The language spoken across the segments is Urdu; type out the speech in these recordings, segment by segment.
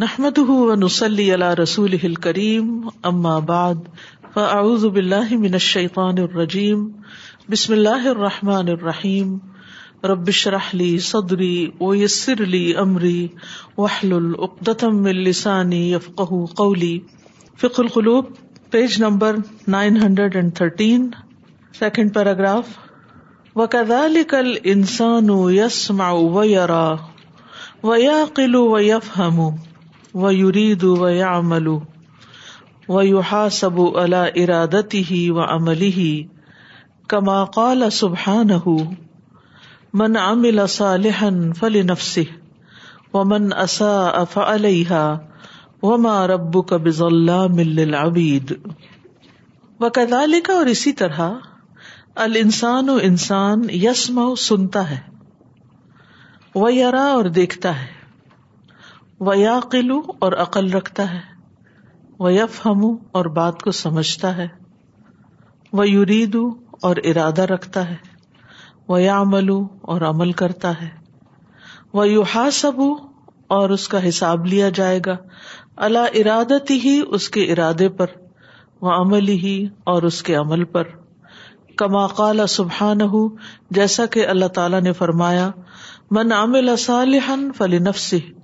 نحمد نسلی رسول کریم اما بعد فاعوذ باللہ من الشیطان الرجیم بسم اللہ الرحمٰن الرحیم ربش راہلی صدوری ویسر فق القلوب page number nine hundred and thirteen second paragraph اینڈینڈ پیراگرافان و یرید و یا عملو و یوہا سب اللہ ارادتی ہی و عملی ہی کما قال سبحان ہو من عمل فل نفس و من فعليها اف ربك و ما وكذلك کب مل ابید و کدال کا اور اسی طرح ال انسان و انسان سنتا ہے ورا اور دیکھتا ہے و یا اور عقل رکھتا ہے وہ یف ہم اور بات کو سمجھتا ہے وہ یرید اور ارادہ رکھتا ہے وہ یا اور عمل کرتا ہے وہ یوحا سب اور اس کا حساب لیا جائے گا اللہ ارادت ہی اس کے ارادے پر وہ عمل ہی اور اس کے عمل پر کما قال سبحان ہو جیسا کہ اللہ تعالی نے فرمایا من عمل صالحا فلنفسه نفسی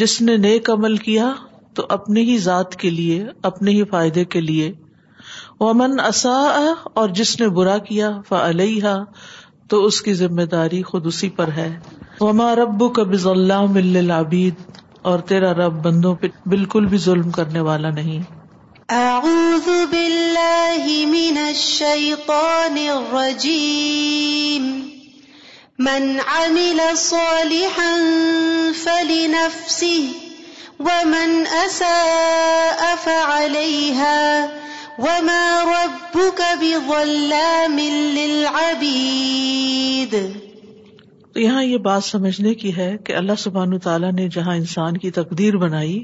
جس نے نیک عمل کیا تو اپنی ہی ذات کے لیے اپنے ہی فائدے کے لیے وہ من اور جس نے برا کیا الحیح تو اس کی ذمہ داری خود اسی پر ہے وہ رب کبھی لابید اور تیرا رب بندوں پہ بالکل بھی ظلم کرنے والا نہیں من عمل تو یہاں یہ بات سمجھنے کی ہے کہ اللہ سبحان تعالیٰ نے جہاں انسان کی تقدیر بنائی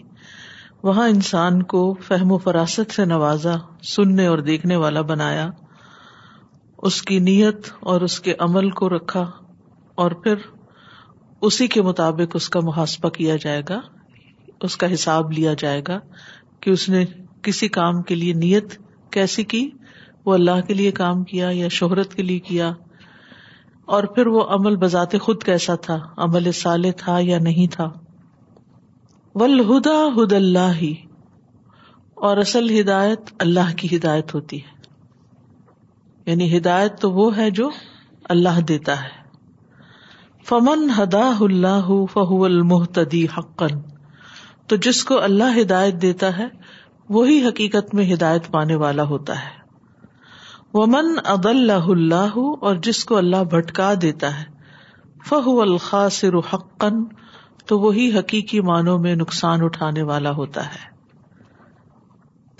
وہاں انسان کو فہم و فراست سے نوازا سننے اور دیکھنے والا بنایا اس کی نیت اور اس کے عمل کو رکھا اور پھر اسی کے مطابق اس کا محاسبہ کیا جائے گا اس کا حساب لیا جائے گا کہ اس نے کسی کام کے لیے نیت کیسی کی وہ اللہ کے لیے کام کیا یا شہرت کے لیے کیا اور پھر وہ عمل بذات خود کیسا تھا عمل سالے تھا یا نہیں تھا ولہدا ہد اللہ ہی اور اصل ہدایت اللہ کی ہدایت ہوتی ہے یعنی ہدایت تو وہ ہے جو اللہ دیتا ہے فمن ہدا اللہ فہ المحتی حقن تو جس کو اللہ ہدایت دیتا ہے وہی حقیقت میں ہدایت پانے والا ہوتا ہے ومن اد اللہ اللہ اور جس کو اللہ بھٹکا دیتا ہے فہو الخاصر حقن تو وہی حقیقی معنوں میں نقصان اٹھانے والا ہوتا ہے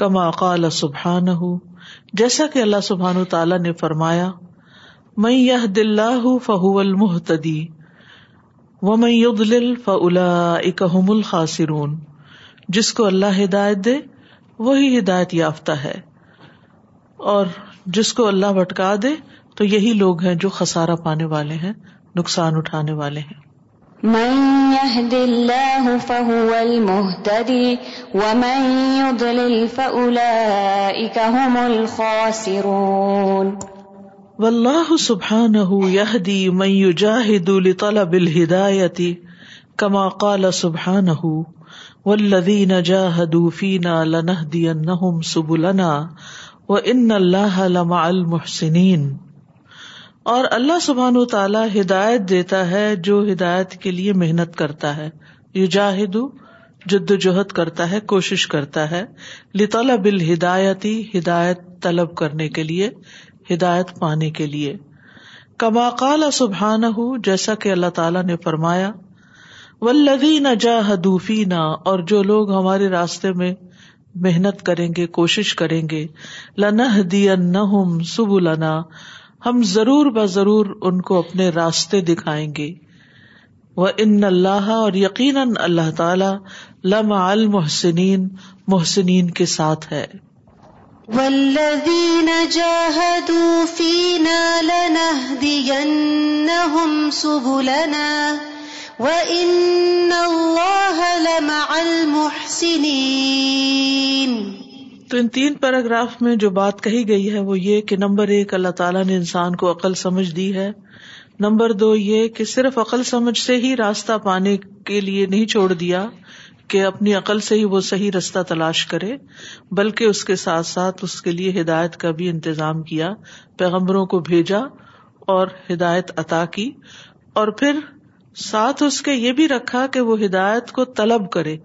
کما قال سبحان جیسا کہ اللہ سبحان تعالی نے فرمایا میں یہ دلہ فہو المحتی يضلل کام هم الخاسرون جس کو اللہ ہدایت دے وہی ہدایت یافتہ ہے اور جس کو اللہ بھٹکا دے تو یہی لوگ ہیں جو خسارا پانے والے ہیں نقصان اٹھانے والے ہیں واللہ سبحانہ یہدی من یجاہد لطلب الہدایت کما قال سبحانہ والذین جاہدو فینا لنہدینہم سبلنا وان اللہ لمع المحسنین اور اللہ سبحانہ تعالی ہدایت دیتا ہے جو ہدایت کے لیے محنت کرتا ہے یجاہدو جد جہد کرتا ہے کوشش کرتا ہے لطلب الہدایتی ہدایت طلب کرنے کے لیے ہدایت پانے کے لیے کما کالا سبحان ہوں جیسا کہ اللہ تعالیٰ نے فرمایا ولدی نہ جا ہدوفی نہ اور جو لوگ ہمارے راستے میں محنت کریں گے کوشش کریں گے لنا دین نہ سب لنا ہم ضرور ضرور ان کو اپنے راستے دکھائیں گے وہ ان اللہ اور یقیناً اللہ تعالی لم المحسنین محسنین کے ساتھ ہے سبلنا وإن لمع المحسنين تو ان تین پیراگراف میں جو بات کہی گئی ہے وہ یہ کہ نمبر ایک اللہ تعالیٰ نے انسان کو عقل سمجھ دی ہے نمبر دو یہ کہ صرف عقل سمجھ سے ہی راستہ پانے کے لیے نہیں چھوڑ دیا کہ اپنی عقل سے ہی وہ صحیح رستہ تلاش کرے بلکہ اس کے ساتھ ساتھ اس کے لیے ہدایت کا بھی انتظام کیا پیغمبروں کو بھیجا اور ہدایت عطا کی اور پھر ساتھ اس کے یہ بھی رکھا کہ وہ ہدایت کو طلب کرے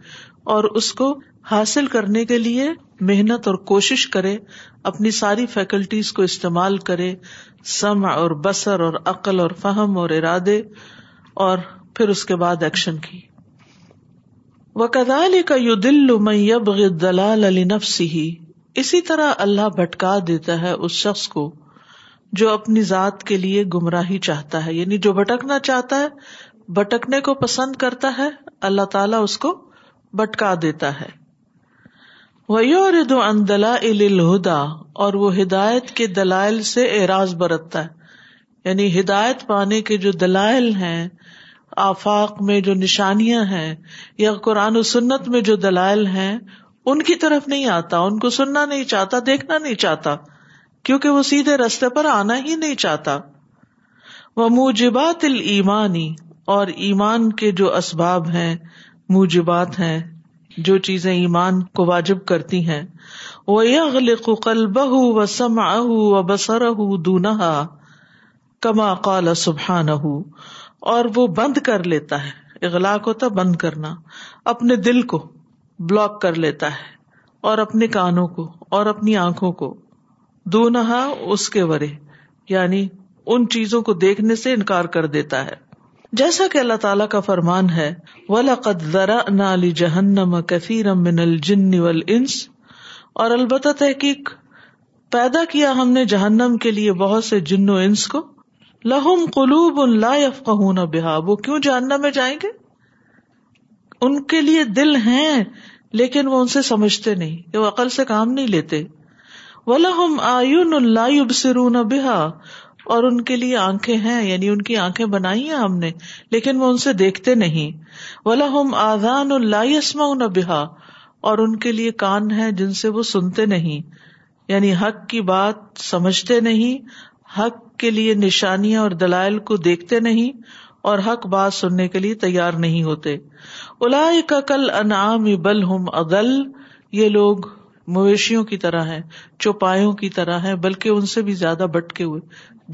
اور اس کو حاصل کرنے کے لیے محنت اور کوشش کرے اپنی ساری فیکلٹیز کو استعمال کرے سم اور بسر اور عقل اور فہم اور ارادے اور پھر اس کے بعد ایکشن کی وہ قدال کا یو دل میب دلال نفسی ہی اسی طرح اللہ بھٹکا دیتا ہے اس شخص کو جو اپنی ذات کے لیے گمراہی چاہتا ہے یعنی جو بھٹکنا چاہتا ہے بھٹکنے کو پسند کرتا ہے اللہ تعالیٰ اس کو بھٹکا دیتا ہے وہ یور دو ان اور وہ ہدایت کے دلائل سے اعراض برتتا ہے یعنی ہدایت پانے کے جو دلائل ہیں آفاق میں جو نشانیاں ہیں یا قرآن و سنت میں جو دلائل ہیں ان کی طرف نہیں آتا ان کو سننا نہیں چاہتا دیکھنا نہیں چاہتا کیونکہ وہ سیدھے رستے پر آنا ہی نہیں چاہتا وہ موجبات المانی اور ایمان کے جو اسباب ہیں موجبات ہیں جو چیزیں ایمان کو واجب کرتی ہیں وہ یغل قل بہ و سما و بسرہ دونہ کما قال سبحان ہوں اور وہ بند کر لیتا ہے اغلاق ہوتا بند کرنا اپنے دل کو بلاک کر لیتا ہے اور اپنے کانوں کو اور اپنی آنکھوں کو دو نہا اس کے ورے یعنی ان چیزوں کو دیکھنے سے انکار کر دیتا ہے جیسا کہ اللہ تعالیٰ کا فرمان ہے وَلَقَدْ ذَرَأْنَا لِجَهَنَّمَ كَثِيرًا مِّنَ الْجِنِّ وَالْإِنسِ اور البتہ تحقیق پیدا کیا ہم نے جہنم کے لیے بہت سے جن و انس کو لہم قلوب لا یفقہون بہا وہ کیوں جاننا میں جائیں گے ان کے لیے دل ہیں لیکن وہ ان سے سمجھتے نہیں وہ عقل سے کام نہیں لیتے و لم آئن بحا اور ان کے لیے آنکھیں ہیں یعنی ان کی آنکھیں بنائی ہیں ہم نے لیکن وہ ان سے دیکھتے نہیں و لہم آذان اللہ بحا اور ان کے لیے کان ہے جن سے وہ سنتے نہیں یعنی حق کی بات سمجھتے نہیں حق کے لیے نشانیاں اور دلائل کو دیکھتے نہیں اور حق بات سننے کے لیے تیار نہیں ہوتے الا کل انعام بل ہم یہ لوگ مویشیوں کی طرح ہیں چوپایوں کی طرح ہیں بلکہ ان سے بھی زیادہ بٹکے ہوئے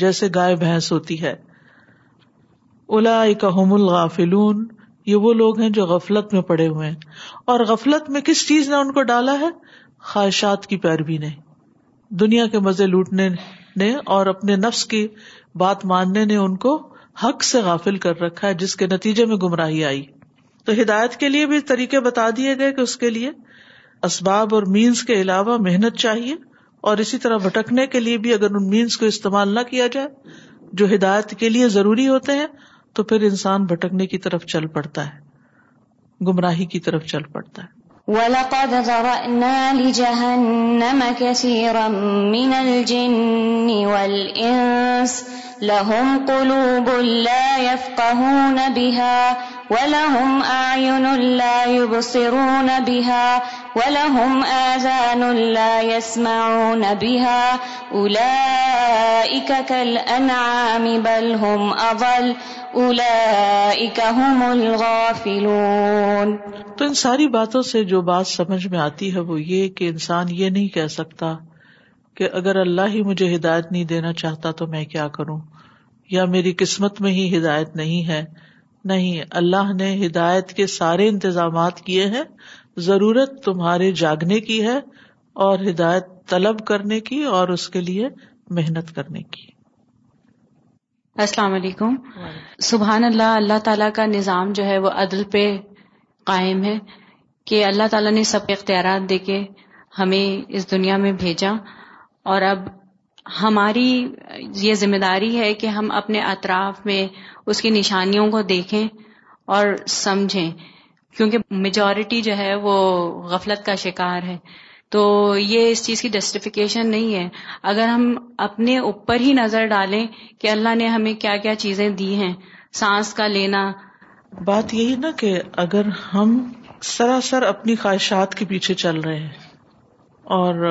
جیسے گائے بھینس ہوتی ہے الا الغافلون یہ وہ لوگ ہیں جو غفلت میں پڑے ہوئے ہیں اور غفلت میں کس چیز نے ان کو ڈالا ہے خواہشات کی پیروی نے دنیا کے مزے لوٹنے نے اور اپنے نفس کی بات ماننے نے ان کو حق سے غافل کر رکھا ہے جس کے نتیجے میں گمراہی آئی تو ہدایت کے لیے بھی طریقے بتا دیے گئے کہ اس کے لیے اسباب اور مینس کے علاوہ محنت چاہیے اور اسی طرح بھٹکنے کے لیے بھی اگر ان مینس کو استعمال نہ کیا جائے جو ہدایت کے لیے ضروری ہوتے ہیں تو پھر انسان بھٹکنے کی طرف چل پڑتا ہے گمراہی کی طرف چل پڑتا ہے وَلَقَدْ ذَرَأْنَا لِجَهَنَّمَ كَثِيرًا مِنَ الْجِنِّ وَالْإِنسِ لَهُمْ قُلُوبٌ لَا يَفْقَهُونَ بِهَا ولهم اعين لا يبصرون بها ولهم اذان لا يسمعون بها اولئك كالانعام بل هم اضل اولئك هم الغافلون تو ان ساری باتوں سے جو بات سمجھ میں آتی ہے وہ یہ کہ انسان یہ نہیں کہہ سکتا کہ اگر اللہ ہی مجھے ہدایت نہیں دینا چاہتا تو میں کیا کروں یا میری قسمت میں ہی ہدایت نہیں ہے نہیں اللہ نے ہدایت کے سارے انتظامات کیے ہیں ضرورت تمہارے جاگنے کی ہے اور ہدایت طلب کرنے کی اور اس کے لیے محنت کرنے کی السلام علیکم سبحان اللہ اللہ تعالیٰ کا نظام جو ہے وہ عدل پہ قائم ہے کہ اللہ تعالیٰ نے سب اختیارات دے کے ہمیں اس دنیا میں بھیجا اور اب ہماری یہ ذمہ داری ہے کہ ہم اپنے اطراف میں اس کی نشانیوں کو دیکھیں اور سمجھیں کیونکہ میجورٹی جو ہے وہ غفلت کا شکار ہے تو یہ اس چیز کی جسٹیفیکیشن نہیں ہے اگر ہم اپنے اوپر ہی نظر ڈالیں کہ اللہ نے ہمیں کیا کیا چیزیں دی ہیں سانس کا لینا بات یہی نا کہ اگر ہم سراسر اپنی خواہشات کے پیچھے چل رہے ہیں اور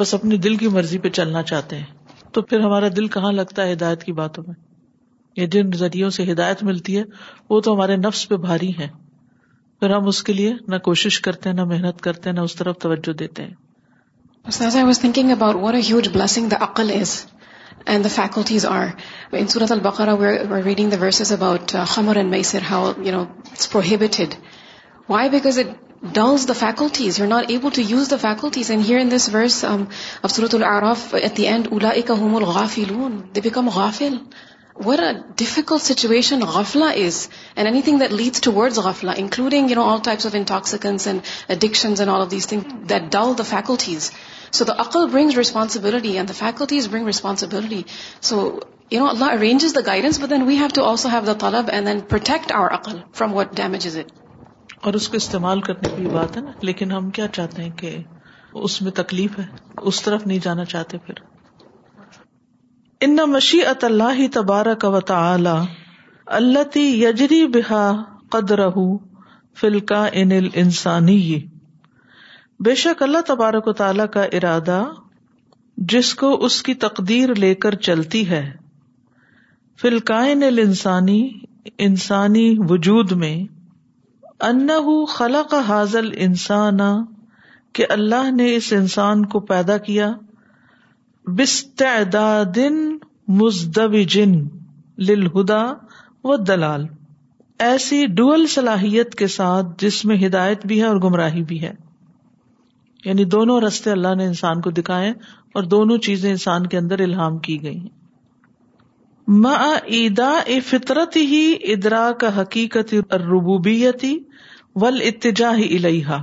بس اپنے دل کی مرضی پہ چلنا چاہتے ہیں تو پھر ہمارا دل کہاں لگتا ہے ہدایت کی باتوں میں یا جن ذریعوں سے ہدایت ملتی ہے وہ تو ہمارے نفس پہ بھاری ہیں پھر ہم اس کے لیے نہ کوشش کرتے ہیں نہ محنت کرتے ہیں نہ اس طرف توجہ دیتے ہیں عقل is and the faculties are in سورت البقرا ریڈنگ دا ورسز اباؤٹ خمر اینڈ میسر how you know it's prohibited why because it dazes the faculties you not able to use the faculties and here in this verse of سورت العراف ایٹ دی اینڈ اولا وا ایکل دے بیکم غافل what a difficult situation غفلا is and anything that leads towards گافلہ including you know all types of intoxicants and addictions and all of thing that dull the faculties so the عقل brings responsibility and the faculties bring responsibility so you know Allah arranges the guidance but then we have to also have the طلب اینڈ دین پروٹیکٹ آور عقل from what damage is it اور اس کو استعمال کرنے کی بات ہے نا لیکن ہم کیا چاہتے ہیں کہ اس میں تکلیف ہے اس طرف نہیں جانا چاہتے پھر ان مشی ات اللہ تبارک و تعلی ان انسانی بے شک اللہ تبارک و تعالی کا ارادہ جس کو اس کی تقدیر لے کر چلتی ہے فلکائن الانسانی انسانی وجود میں ان خلا حاضل انسان کہ اللہ نے اس انسان کو پیدا کیا بست لدا و دلال ایسی ڈول صلاحیت کے ساتھ جس میں ہدایت بھی ہے اور گمراہی بھی ہے یعنی دونوں رستے اللہ نے انسان کو دکھائے اور دونوں چیزیں انسان کے اندر الہام کی گئی ہیں میدا فطرت ہی ادرا کا حقیقت ربوبیتی ول اتجا ہی الحا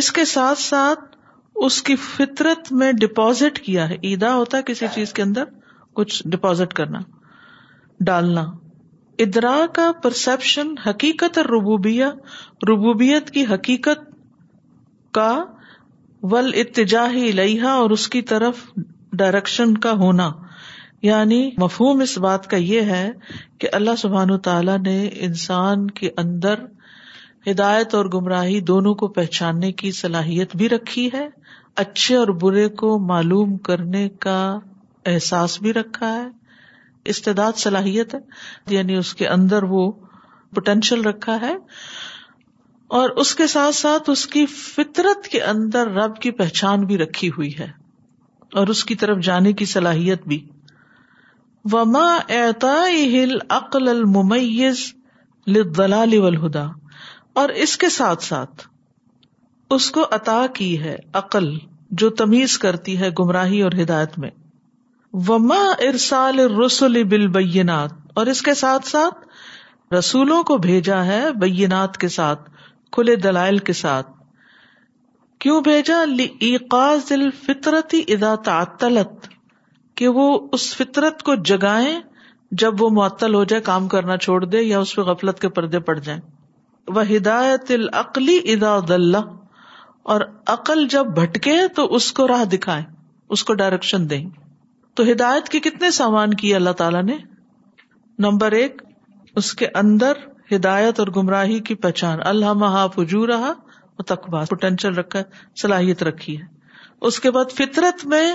اس کے ساتھ ساتھ اس کی فطرت میں ڈپازٹ کیا ہے عیدا ہوتا ہے کسی چیز کے اندر کچھ ڈپازٹ کرنا ڈالنا ادرا کا پرسپشن حقیقت اور ربوبیہ ربوبیت کی حقیقت کا ول اتجا ہی اور اس کی طرف ڈائریکشن کا ہونا یعنی مفہوم اس بات کا یہ ہے کہ اللہ سبحان تعالی نے انسان کے اندر ہدایت اور گمراہی دونوں کو پہچاننے کی صلاحیت بھی رکھی ہے اچھے اور برے کو معلوم کرنے کا احساس بھی رکھا ہے استداد صلاحیت ہے یعنی اس کے اندر وہ پوٹینشیل رکھا ہے اور اس کے ساتھ ساتھ اس کی فطرت کے اندر رب کی پہچان بھی رکھی ہوئی ہے اور اس کی طرف جانے کی صلاحیت بھی وما اور اس کے ساتھ ساتھ اس کو عطا کی ہے عقل جو تمیز کرتی ہے گمراہی اور ہدایت میں وما ارسال رسول بل بینات اور اس کے ساتھ ساتھ رسولوں کو بھیجا ہے بینات کے ساتھ کھلے دلائل کے ساتھ کیوں بھیجا لیقاز الفطرتی ادا تعطلت کہ وہ اس فطرت کو جگائیں جب وہ معطل ہو جائے کام کرنا چھوڑ دے یا اس پہ غفلت کے پردے پڑ جائیں ہدایت العقلی ادا اور عقل جب بھٹکے تو اس کو راہ دکھائیں اس کو ڈائریکشن دیں تو ہدایت کے کتنے سامان کیے اللہ تعالی نے نمبر ایک اس کے اندر ہدایت اور گمراہی کی پہچان اللہ ماحجو رہا پوٹینشیل رکھا صلاحیت رکھی ہے اس کے بعد فطرت میں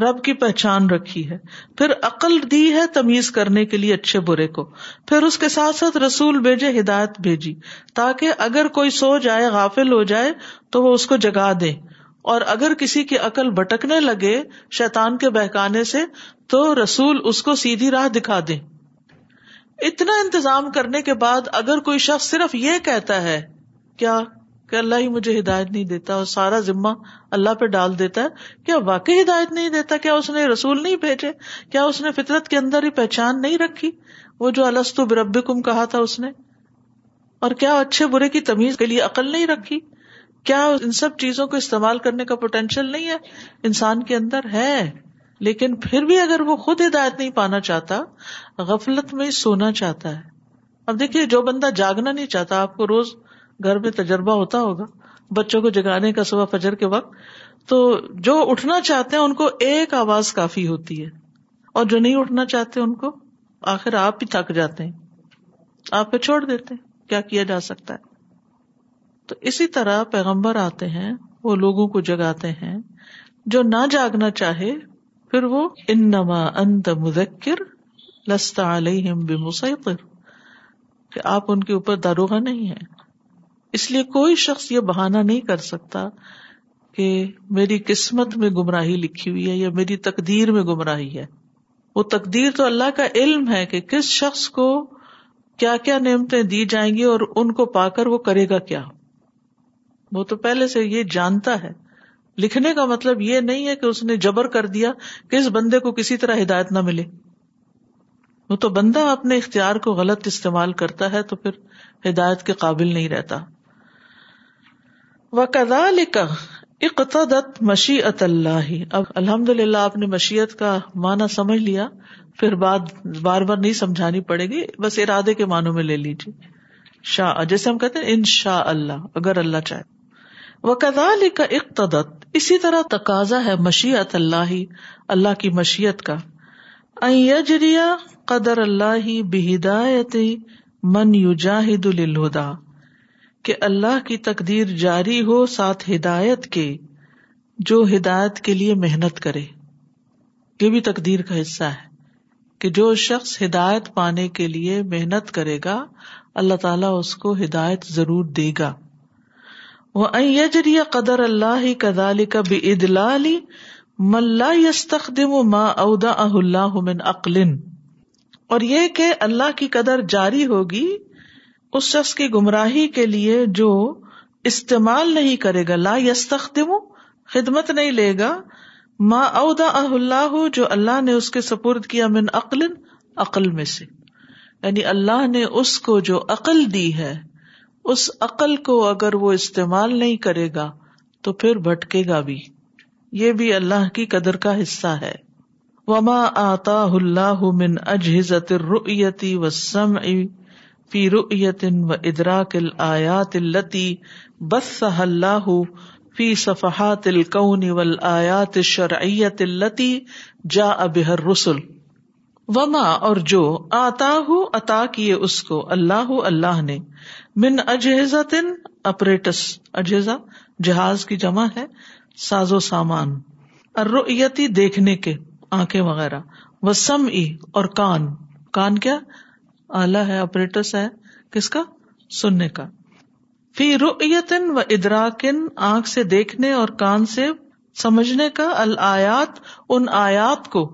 رب کی پہچان رکھی ہے پھر عقل دی ہے تمیز کرنے کے لیے اچھے برے کو پھر اس کے ساتھ ساتھ رسول بھیجے ہدایت بھیجی تاکہ اگر کوئی سو جائے غافل ہو جائے تو وہ اس کو جگا دے اور اگر کسی کی عقل بٹکنے لگے شیطان کے بہکانے سے تو رسول اس کو سیدھی راہ دکھا دے اتنا انتظام کرنے کے بعد اگر کوئی شخص صرف یہ کہتا ہے کیا کہ اللہ ہی مجھے ہدایت نہیں دیتا اور سارا ذمہ اللہ پہ ڈال دیتا ہے کیا واقعی ہدایت نہیں دیتا کیا اس نے رسول نہیں بھیجے کیا اس نے فطرت کے اندر ہی پہچان نہیں رکھی وہ جو السط و نے اور کیا اچھے برے کی تمیز کے لیے عقل نہیں رکھی کیا ان سب چیزوں کو استعمال کرنے کا پوٹینشیل نہیں ہے انسان کے اندر ہے لیکن پھر بھی اگر وہ خود ہدایت نہیں پانا چاہتا غفلت میں سونا چاہتا ہے اب دیکھیے جو بندہ جاگنا نہیں چاہتا آپ کو روز گھر میں تجربہ ہوتا ہوگا بچوں کو جگانے کا صبح فجر کے وقت تو جو اٹھنا چاہتے ہیں ان کو ایک آواز کافی ہوتی ہے اور جو نہیں اٹھنا چاہتے ان کو آخر آپ ہی تھک جاتے ہیں آپ پہ چھوڑ دیتے ہیں کیا کیا جا سکتا ہے تو اسی طرح پیغمبر آتے ہیں وہ لوگوں کو جگاتے ہیں جو نہ جاگنا چاہے پھر وہ انما انت علیہم لستا کہ آپ ان کے اوپر داروغہ نہیں ہے اس لیے کوئی شخص یہ بہانا نہیں کر سکتا کہ میری قسمت میں گمراہی لکھی ہوئی ہے یا میری تقدیر میں گمراہی ہے وہ تقدیر تو اللہ کا علم ہے کہ کس شخص کو کیا کیا نعمتیں دی جائیں گی اور ان کو پا کر وہ کرے گا کیا وہ تو پہلے سے یہ جانتا ہے لکھنے کا مطلب یہ نہیں ہے کہ اس نے جبر کر دیا کہ اس بندے کو کسی طرح ہدایت نہ ملے وہ تو بندہ اپنے اختیار کو غلط استعمال کرتا ہے تو پھر ہدایت کے قابل نہیں رہتا وقدا مشی عط اللہ اب الحمد للہ آپ نے مشیت کا معنی سمجھ لیا پھر بات بار بار نہیں سمجھانی پڑے گی بس ارادے کے معنوں میں لے لیجیے شاہ جیسے ہم کہتے ہیں ان شاء اللہ اگر اللہ چاہے وہ کدا لکھا اقتدت اسی طرح تقاضا ہے مشیت اللہ اللہ کی مشیت کا قدر اللہ من یو الہدا کہ اللہ کی تقدیر جاری ہو ساتھ ہدایت کے جو ہدایت کے لیے محنت کرے یہ بھی تقدیر کا حصہ ہے کہ جو شخص ہدایت پانے کے لیے محنت کرے گا اللہ تعالی اس کو ہدایت ضرور دے گا وہ قدر اللہ کدال کا بے ملا عید لکھ اہ اللہ من اقلن اور یہ کہ اللہ کی قدر جاری ہوگی اس شخص کی گمراہی کے لیے جو استعمال نہیں کرے گا لا یس تخت خدمت نہیں لے گا ما اودا اللہ جو اللہ نے اس کے سپرد کیا من عقل عقل میں سے یعنی اللہ نے اس کو جو عقل دی ہے اس عقل کو اگر وہ استعمال نہیں کرے گا تو پھر بھٹکے گا بھی یہ بھی اللہ کی قدر کا حصہ ہے وما آتا اللہ من اجہزت رویتی و سم فی رؤیتن و ادراک الآیات اللتی بسہ اللہ فی صفحات الکون والآیات الشرعیت جا جاء بہ الرسل وما اور جو ہو عطا کیے اس کو اللہ اللہ نے من اجزا تن اپریٹس اجہزہ جہاز کی جمع ہے ساز و سامان الرؤیتی دیکھنے کے آنکھیں وغیرہ و سم کان کان کیا آلہ ہے آپریٹس ہے کس کا سننے کا فی رؤیتن و ادراکن آنکھ سے دیکھنے اور کان سے سمجھنے کا الیات کو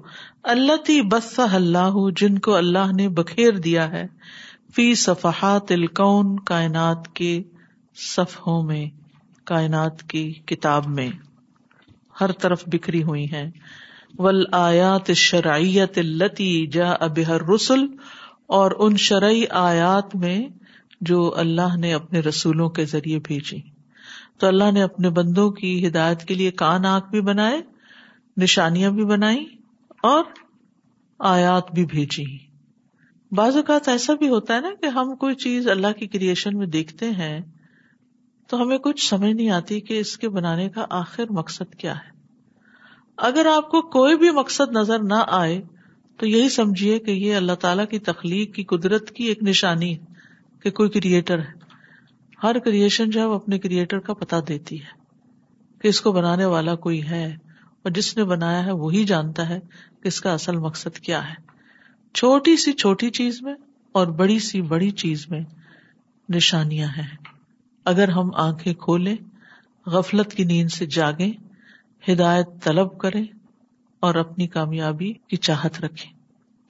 اللہ تی اللہ جن کو اللہ نے بکھیر دیا ہے فی صفحات الکون کائنات کے صفحوں میں کائنات کی کتاب میں ہر طرف بکھری ہوئی ہیں ول آیات شرائت التی جب رسول اور ان شرعی آیات میں جو اللہ نے اپنے رسولوں کے ذریعے بھیجی تو اللہ نے اپنے بندوں کی ہدایت کے لیے کان آنکھ بھی بنائے نشانیاں بھی بنائی اور آیات بھی بھیجی بعض اوقات ایسا بھی ہوتا ہے نا کہ ہم کوئی چیز اللہ کی کریشن میں دیکھتے ہیں تو ہمیں کچھ سمجھ نہیں آتی کہ اس کے بنانے کا آخر مقصد کیا ہے اگر آپ کو کوئی بھی مقصد نظر نہ آئے تو یہی سمجھیے کہ یہ اللہ تعالیٰ کی تخلیق کی قدرت کی ایک نشانی کہ کوئی کریٹر ہے ہر کریشن جو ہے وہ اپنے کریٹر کا پتا دیتی ہے کہ اس کو بنانے والا کوئی ہے اور جس نے بنایا ہے وہی جانتا ہے کہ اس کا اصل مقصد کیا ہے چھوٹی سی چھوٹی چیز میں اور بڑی سی بڑی چیز میں نشانیاں ہیں اگر ہم آنکھیں کھولیں غفلت کی نیند سے جاگیں ہدایت طلب کریں اور اپنی کامیابی کی چاہت رکھے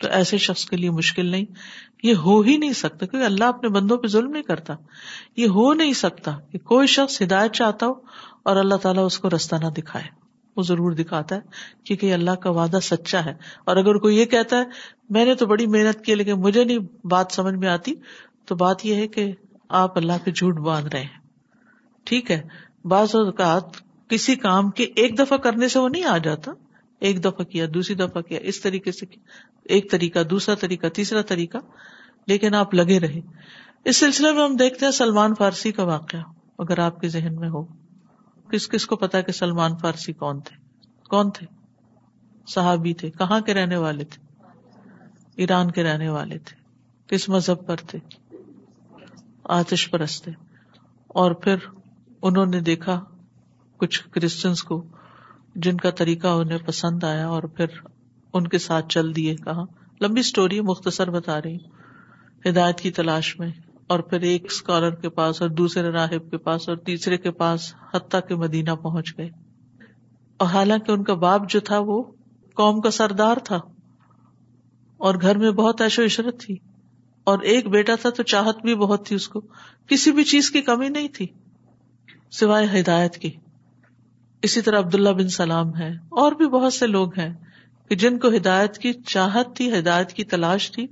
تو ایسے شخص کے لیے مشکل نہیں یہ ہو ہی نہیں سکتا کیونکہ اللہ اپنے بندوں پہ ظلم نہیں کرتا یہ ہو نہیں سکتا کہ کوئی شخص ہدایت چاہتا ہو اور اللہ تعالیٰ اس کو رستہ نہ دکھائے وہ ضرور دکھاتا ہے کیونکہ اللہ کا وعدہ سچا ہے اور اگر کوئی یہ کہتا ہے میں نے تو بڑی محنت کی لیکن مجھے نہیں بات سمجھ میں آتی تو بات یہ ہے کہ آپ اللہ پہ جھوٹ باندھ رہے ہیں ٹھیک ہے بعض اوقات کسی کام کے ایک دفعہ کرنے سے وہ نہیں آ جاتا ایک دفعہ کیا دوسری دفعہ کیا اس طریقے سے کیا ایک طریقہ دوسرا طریقہ تیسرا طریقہ لیکن آپ لگے رہے اس سلسلے میں ہم دیکھتے ہیں سلمان فارسی کا واقعہ اگر آپ کے ذہن میں ہو کس کس کو پتا کہ سلمان فارسی کون تھے کون تھے صحابی تھے کہاں کے رہنے والے تھے ایران کے رہنے والے تھے کس مذہب پر تھے آتش پرست تھے اور پھر انہوں نے دیکھا کچھ کرسچنس کو جن کا طریقہ انہیں پسند آیا اور پھر ان کے ساتھ چل دیے کہا لمبی اسٹوری مختصر بتا رہی ہوں ہدایت کی تلاش میں اور پھر ایک اسکالر کے پاس اور دوسرے راہب کے پاس اور تیسرے کے پاس حتیٰ کے مدینہ پہنچ گئے اور حالانکہ ان کا باپ جو تھا وہ قوم کا سردار تھا اور گھر میں بہت عش و عشرت تھی اور ایک بیٹا تھا تو چاہت بھی بہت تھی اس کو کسی بھی چیز کی کمی نہیں تھی سوائے ہدایت کی اسی طرح عبداللہ بن سلام ہے اور بھی بہت سے لوگ ہیں کہ جن کو ہدایت کی چاہت تھی ہدایت کی تلاش تھی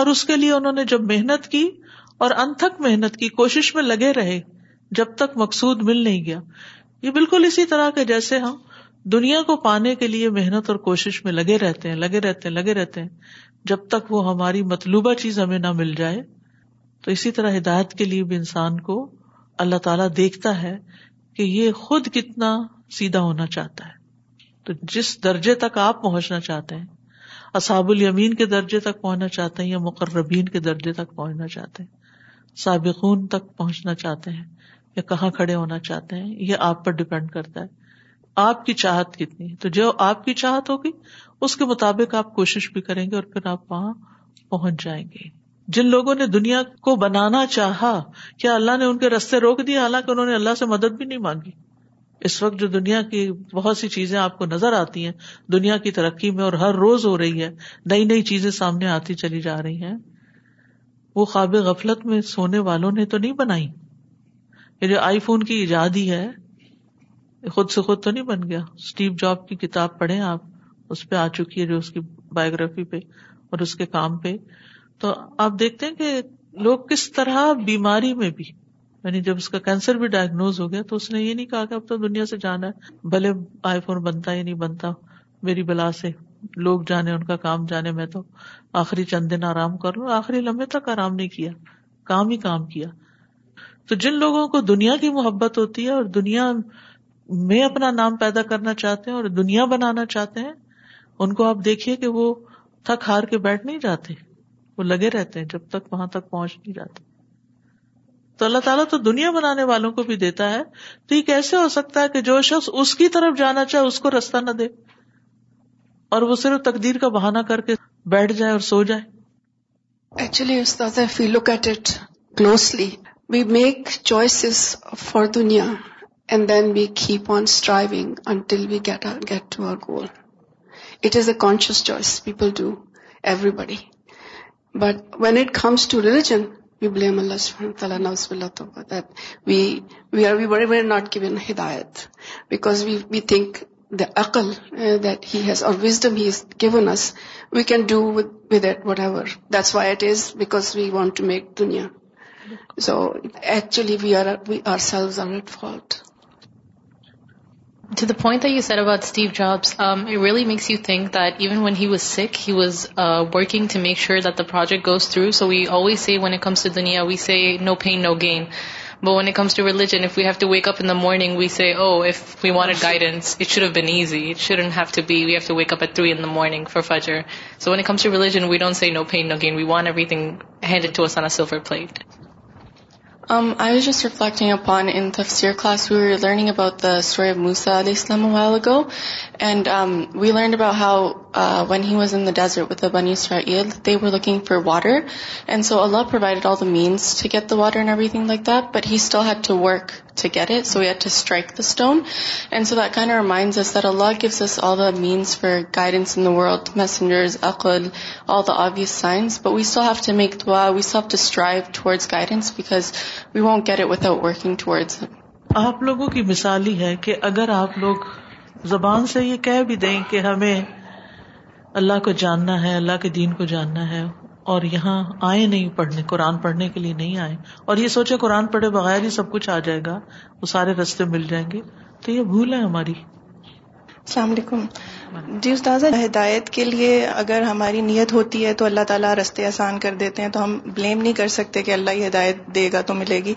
اور اس کے لیے انہوں نے جب محنت کی اور انتھک محنت کی کوشش میں لگے رہے جب تک مقصود مل نہیں گیا یہ بالکل اسی طرح کے جیسے ہم دنیا کو پانے کے لیے محنت اور کوشش میں لگے رہتے ہیں لگے رہتے ہیں لگے رہتے ہیں جب تک وہ ہماری مطلوبہ چیز ہمیں نہ مل جائے تو اسی طرح ہدایت کے لیے بھی انسان کو اللہ تعالیٰ دیکھتا ہے کہ یہ خود کتنا سیدھا ہونا چاہتا ہے تو جس درجے تک آپ پہنچنا چاہتے ہیں اصحاب الیمین کے درجے تک پہنچنا چاہتے ہیں یا مقربین کے درجے تک پہنچنا چاہتے ہیں سابقون تک پہنچنا چاہتے ہیں یا کہاں کھڑے ہونا چاہتے ہیں یہ آپ پر ڈپینڈ کرتا ہے آپ کی چاہت کتنی ہے تو جو آپ کی چاہت ہوگی اس کے مطابق آپ کوشش بھی کریں گے اور پھر آپ وہاں پہنچ جائیں گے جن لوگوں نے دنیا کو بنانا چاہا کیا اللہ نے ان کے رستے روک دیے حالانکہ انہوں نے اللہ سے مدد بھی نہیں مانگی اس وقت جو دنیا کی بہت سی چیزیں آپ کو نظر آتی ہیں دنیا کی ترقی میں اور ہر روز ہو رہی ہے نئی نئی چیزیں سامنے آتی چلی جا رہی ہیں وہ خواب غفلت میں سونے والوں نے تو نہیں بنائی یہ جو آئی فون کی ایجاد ہی ہے خود سے خود تو نہیں بن گیا اسٹیو جاب کی کتاب پڑھے آپ اس پہ آ چکی ہے جو اس کی بایوگرافی پہ اور اس کے کام پہ تو آپ دیکھتے ہیں کہ لوگ کس طرح بیماری میں بھی یعنی جب اس کا کینسر بھی ڈائگنوز ہو گیا تو اس نے یہ نہیں کہا کہ اب تو دنیا سے جانا ہے بھلے آئی فون بنتا یا نہیں بنتا میری بلا سے لوگ جانے ان کا کام جانے میں تو آخری چند دن آرام کر لوں آخری لمبے تک آرام نہیں کیا کام ہی کام کیا تو جن لوگوں کو دنیا کی محبت ہوتی ہے اور دنیا میں اپنا نام پیدا کرنا چاہتے ہیں اور دنیا بنانا چاہتے ہیں ان کو آپ دیکھیے کہ وہ تھک ہار کے بیٹھ نہیں جاتے وہ لگے رہتے ہیں جب تک وہاں تک پہنچ نہیں جاتے تو اللہ تعالیٰ تو دنیا بنانے والوں کو بھی دیتا ہے تو یہ کیسے ہو سکتا ہے کہ جو شخص اس کی طرف جانا چاہے اس کو رستہ نہ دے اور وہ صرف تقدیر کا بہانا کر کے بیٹھ جائے اور سو جائے ایکچولی استاد closely we make choices for دنیا and then we keep on striving until we get get to goal it is a conscious choice people everybody but went religion we are very very not can do that whatever that's why it is because we want to make دنیا so actually to the point I sir up Steve Jobs really makes you think that even when he was sick he was working to make sure the project goes through so we always say one a comes to دنیا we say no pain no gain when it comes to religion wake up in the morning we say oh we want it guidance should ابن ایزیٹ shouldn't have to be we have to wake up through in morning for فجر so when it comes to religion and we don't say no pain no gain want every thing flight M I پان انفسیر خاص ویئر لرننگ اباؤٹ دریب موسا علی اسلام والو and um we learn about how when he were looking for water and so Allah provide all the means to get the water means for strive towards guidance because we want carry without working towards آپ لوگوں کی مثال ہی ہے کہ اگر آپ لوگ زبان سے یہ کہہ بھی دیں کہ ہمیں اللہ کو جاننا ہے اللہ کے دین کو جاننا ہے اور یہاں آئے نہیں پڑھنے قرآن پڑھنے کے لیے نہیں آئے اور یہ سوچے قرآن پڑھے بغیر ہی سب کچھ آ جائے گا وہ سارے رستے مل جائیں گے تو یہ بھول ہے ہماری السلام علیکم جی استاذہ ہدایت کے لیے اگر ہماری نیت ہوتی ہے تو اللہ تعالیٰ رستے آسان کر دیتے ہیں تو ہم بلیم نہیں کر سکتے کہ اللہ یہ ہدایت دے گا تو ملے گی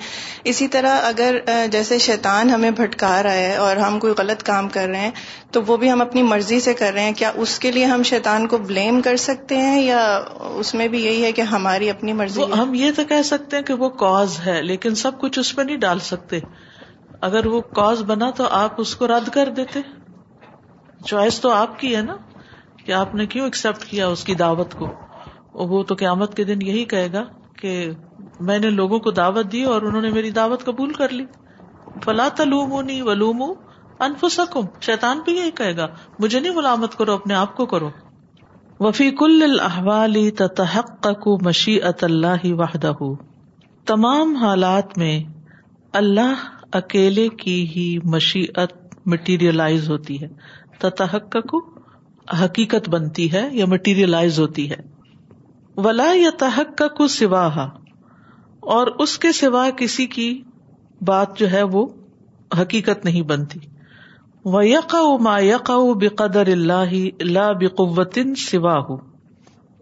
اسی طرح اگر جیسے شیطان ہمیں بھٹکا رہا ہے اور ہم کوئی غلط کام کر رہے ہیں تو وہ بھی ہم اپنی مرضی سے کر رہے ہیں کیا اس کے لیے ہم شیطان کو بلیم کر سکتے ہیں یا اس میں بھی یہی ہے کہ ہماری اپنی مرضی ہم یہ تو کہہ سکتے ہیں کہ وہ کاز ہے لیکن سب کچھ اس پہ نہیں ڈال سکتے اگر وہ کاز بنا تو آپ اس کو رد کر دیتے چوائس تو آپ کی ہے نا کہ آپ نے کیوں ایکسپٹ کیا اس کی دعوت کو وہ تو قیامت کے دن یہی کہے گا کہ میں نے لوگوں کو دعوت دی اور انہوں نے میری دعوت قبول کر لی فلا تلوم شیطان بھی یہی کہے گا مجھے نہیں ملامت کرو اپنے آپ کو کرو وفی کل وفیق تتحقق مشیعت اللہ وحدہ تمام حالات میں اللہ اکیلے کی ہی مشیعت مٹیریلائز ہوتی ہے تحق کو حقیقت بنتی ہے یا مٹیریلائز ہوتی ہے ولا یا تحق کو سوا اور اس کے سوا کسی کی بات جو ہے وہ حقیقت نہیں بنتی و ویقا مقدر اللہ اللہ بے قوتن سوا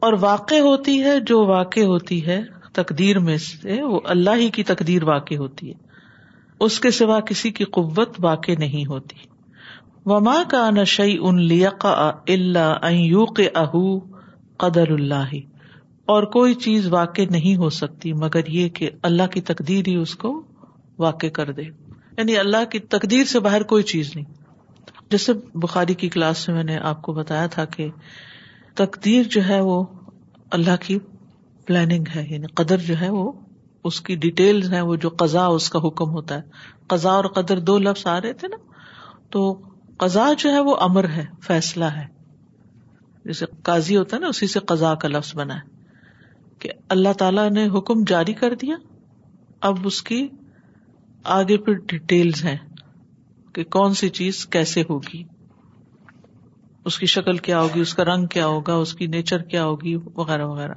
اور واقع ہوتی ہے جو واقع ہوتی ہے تقدیر میں سے وہ اللہ ہی کی تقدیر واقع ہوتی ہے اس کے سوا کسی کی قوت واقع نہیں ہوتی وما کا شعی ان لیقا اللہ اہ قدر اللہ اور کوئی چیز واقع نہیں ہو سکتی مگر یہ کہ اللہ کی تقدیر ہی اس کو واقع کر دے یعنی اللہ کی تقدیر سے باہر کوئی چیز نہیں جیسے بخاری کی کلاس میں میں نے آپ کو بتایا تھا کہ تقدیر جو ہے وہ اللہ کی پلاننگ ہے یعنی قدر جو ہے وہ اس کی ڈیٹیل ہیں وہ جو قزا اس کا حکم ہوتا ہے قزا اور قدر دو لفظ آ رہے تھے نا تو قزا جو ہے وہ امر ہے فیصلہ ہے جیسے قاضی ہوتا ہے نا اسی سے قضا کا لفظ بنا ہے کہ اللہ تعالیٰ نے حکم جاری کر دیا اب اس کی آگے پھر ڈیٹیل ہے کہ کون سی چیز کیسے ہوگی اس کی شکل کیا ہوگی اس کا رنگ کیا ہوگا اس کی نیچر کیا ہوگی وغیرہ وغیرہ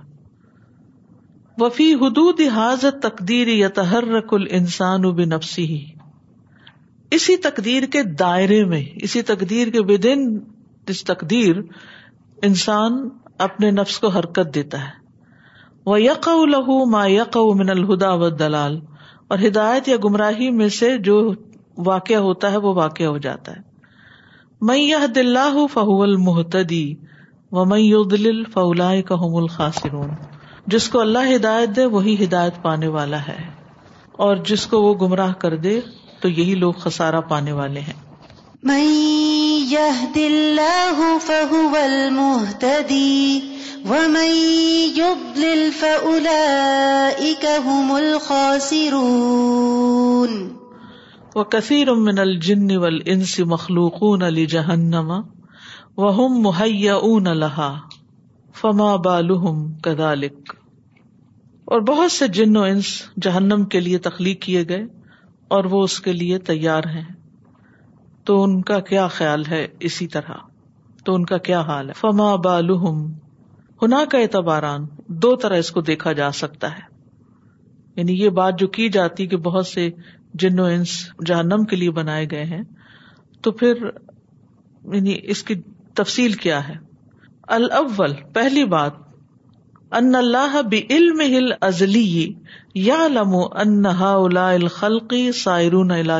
وفی حدود حاضر تقدیر یا تحر انسان و بنفسی ہی اسی تقدیر کے دائرے میں اسی تقدیر کے بدن تقدیر انسان اپنے نفس کو حرکت دیتا ہے وہ یق ما یق من الہدا و دلال اور ہدایت یا گمراہی میں سے جو واقع ہوتا ہے وہ واقع ہو جاتا ہے میں یہ دلہ فہول المحتدی و میں دل فلا کہ جس کو اللہ ہدایت دے وہی ہدایت پانے والا ہے اور جس کو وہ گمراہ کر دے تو یہی لوگ خسارا پانے والے ہیں کثیر من ول انسی مخلوق علی جہنما وم لها فما بالهم کدالک اور بہت سے جن و انس جہنم کے لیے تخلیق کیے گئے اور وہ اس کے لیے تیار ہیں تو ان کا کیا خیال ہے اسی طرح تو ان کا کیا حال ہے فما کا اعتباران دو طرح اس کو دیکھا جا سکتا ہے یعنی یہ بات جو کی جاتی کہ بہت سے انس جہنم کے لیے بنائے گئے ہیں تو پھر یعنی اس کی تفصیل کیا ہے الاول پہلی بات ان اللہ ہل ازلی یا لمو انہا خلقی سائر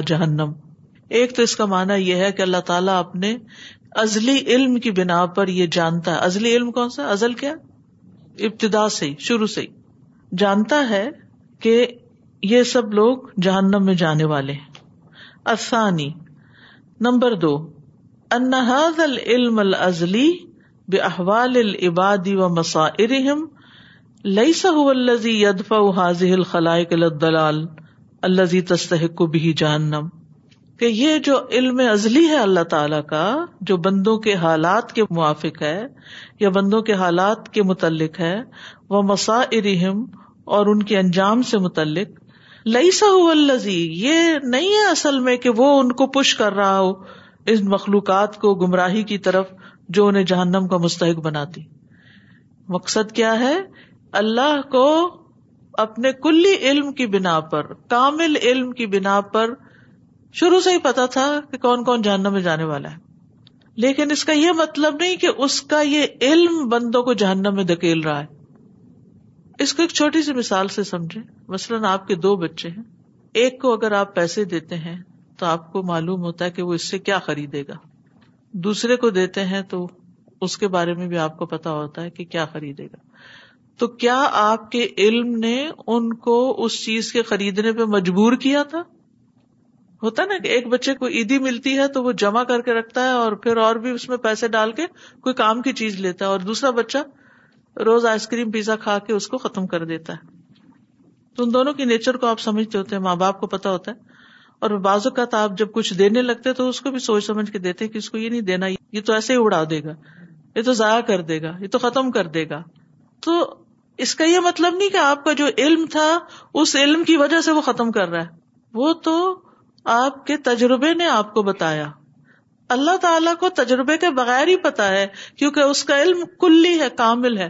جہنم ایک تو اس کا مانا یہ ہے کہ اللہ تعالیٰ اپنے ازلی علم کی بنا پر یہ جانتا ہے ازلی علم کون سا ازل کیا ابتدا سے شروع سے جانتا ہے کہ یہ سب لوگ جہنم میں جانے والے نمبر دو انحض العلم الزلی احوال العبادی و ارحم لئی الزی یدف حاضی الخل الز تستحق کو بھی جہنم کہ یہ جو علم ازلی ہے اللہ تعالی کا جو بندوں کے حالات کے موافق ہے یا بندوں کے حالات کے متعلق ہے وہ مسا ارحم اور ان کے انجام سے متعلق لئی الزی یہ نہیں ہے اصل میں کہ وہ ان کو پش کر رہا ہو اس مخلوقات کو گمراہی کی طرف جو انہیں جہنم کا مستحق بناتی مقصد کیا ہے اللہ کو اپنے کلی علم کی بنا پر کامل علم کی بنا پر شروع سے ہی پتا تھا کہ کون کون جہنم میں جانے والا ہے لیکن اس کا یہ مطلب نہیں کہ اس کا یہ علم بندوں کو جہنم میں دکیل رہا ہے اس کو ایک چھوٹی سی مثال سے سمجھے مثلاً آپ کے دو بچے ہیں ایک کو اگر آپ پیسے دیتے ہیں تو آپ کو معلوم ہوتا ہے کہ وہ اس سے کیا خریدے گا دوسرے کو دیتے ہیں تو اس کے بارے میں بھی آپ کو پتا ہوتا ہے کہ کیا خریدے گا تو کیا آپ کے علم نے ان کو اس چیز کے خریدنے پہ مجبور کیا تھا ہوتا نا کہ ایک بچے کو عیدی ملتی ہے تو وہ جمع کر کے رکھتا ہے اور پھر اور بھی اس میں پیسے ڈال کے کوئی کام کی چیز لیتا ہے اور دوسرا بچہ روز آئس کریم پیزا کھا کے اس کو ختم کر دیتا ہے تو ان دونوں کی نیچر کو آپ سمجھتے ہوتے ہیں ماں باپ کو پتا ہوتا ہے اور بازو کا تو آپ جب کچھ دینے لگتے تو اس کو بھی سوچ سمجھ کے دیتے کہ اس کو یہ نہیں دینا یہ تو ایسے ہی اڑا دے گا یہ تو ضائع کر دے گا یہ تو ختم کر دے گا تو اس کا یہ مطلب نہیں کہ آپ کا جو علم تھا اس علم کی وجہ سے وہ ختم کر رہا ہے وہ تو آپ کے تجربے نے آپ کو بتایا اللہ تعالی کو تجربے کے بغیر ہی پتا ہے کیونکہ اس کا علم کلی ہے کامل ہے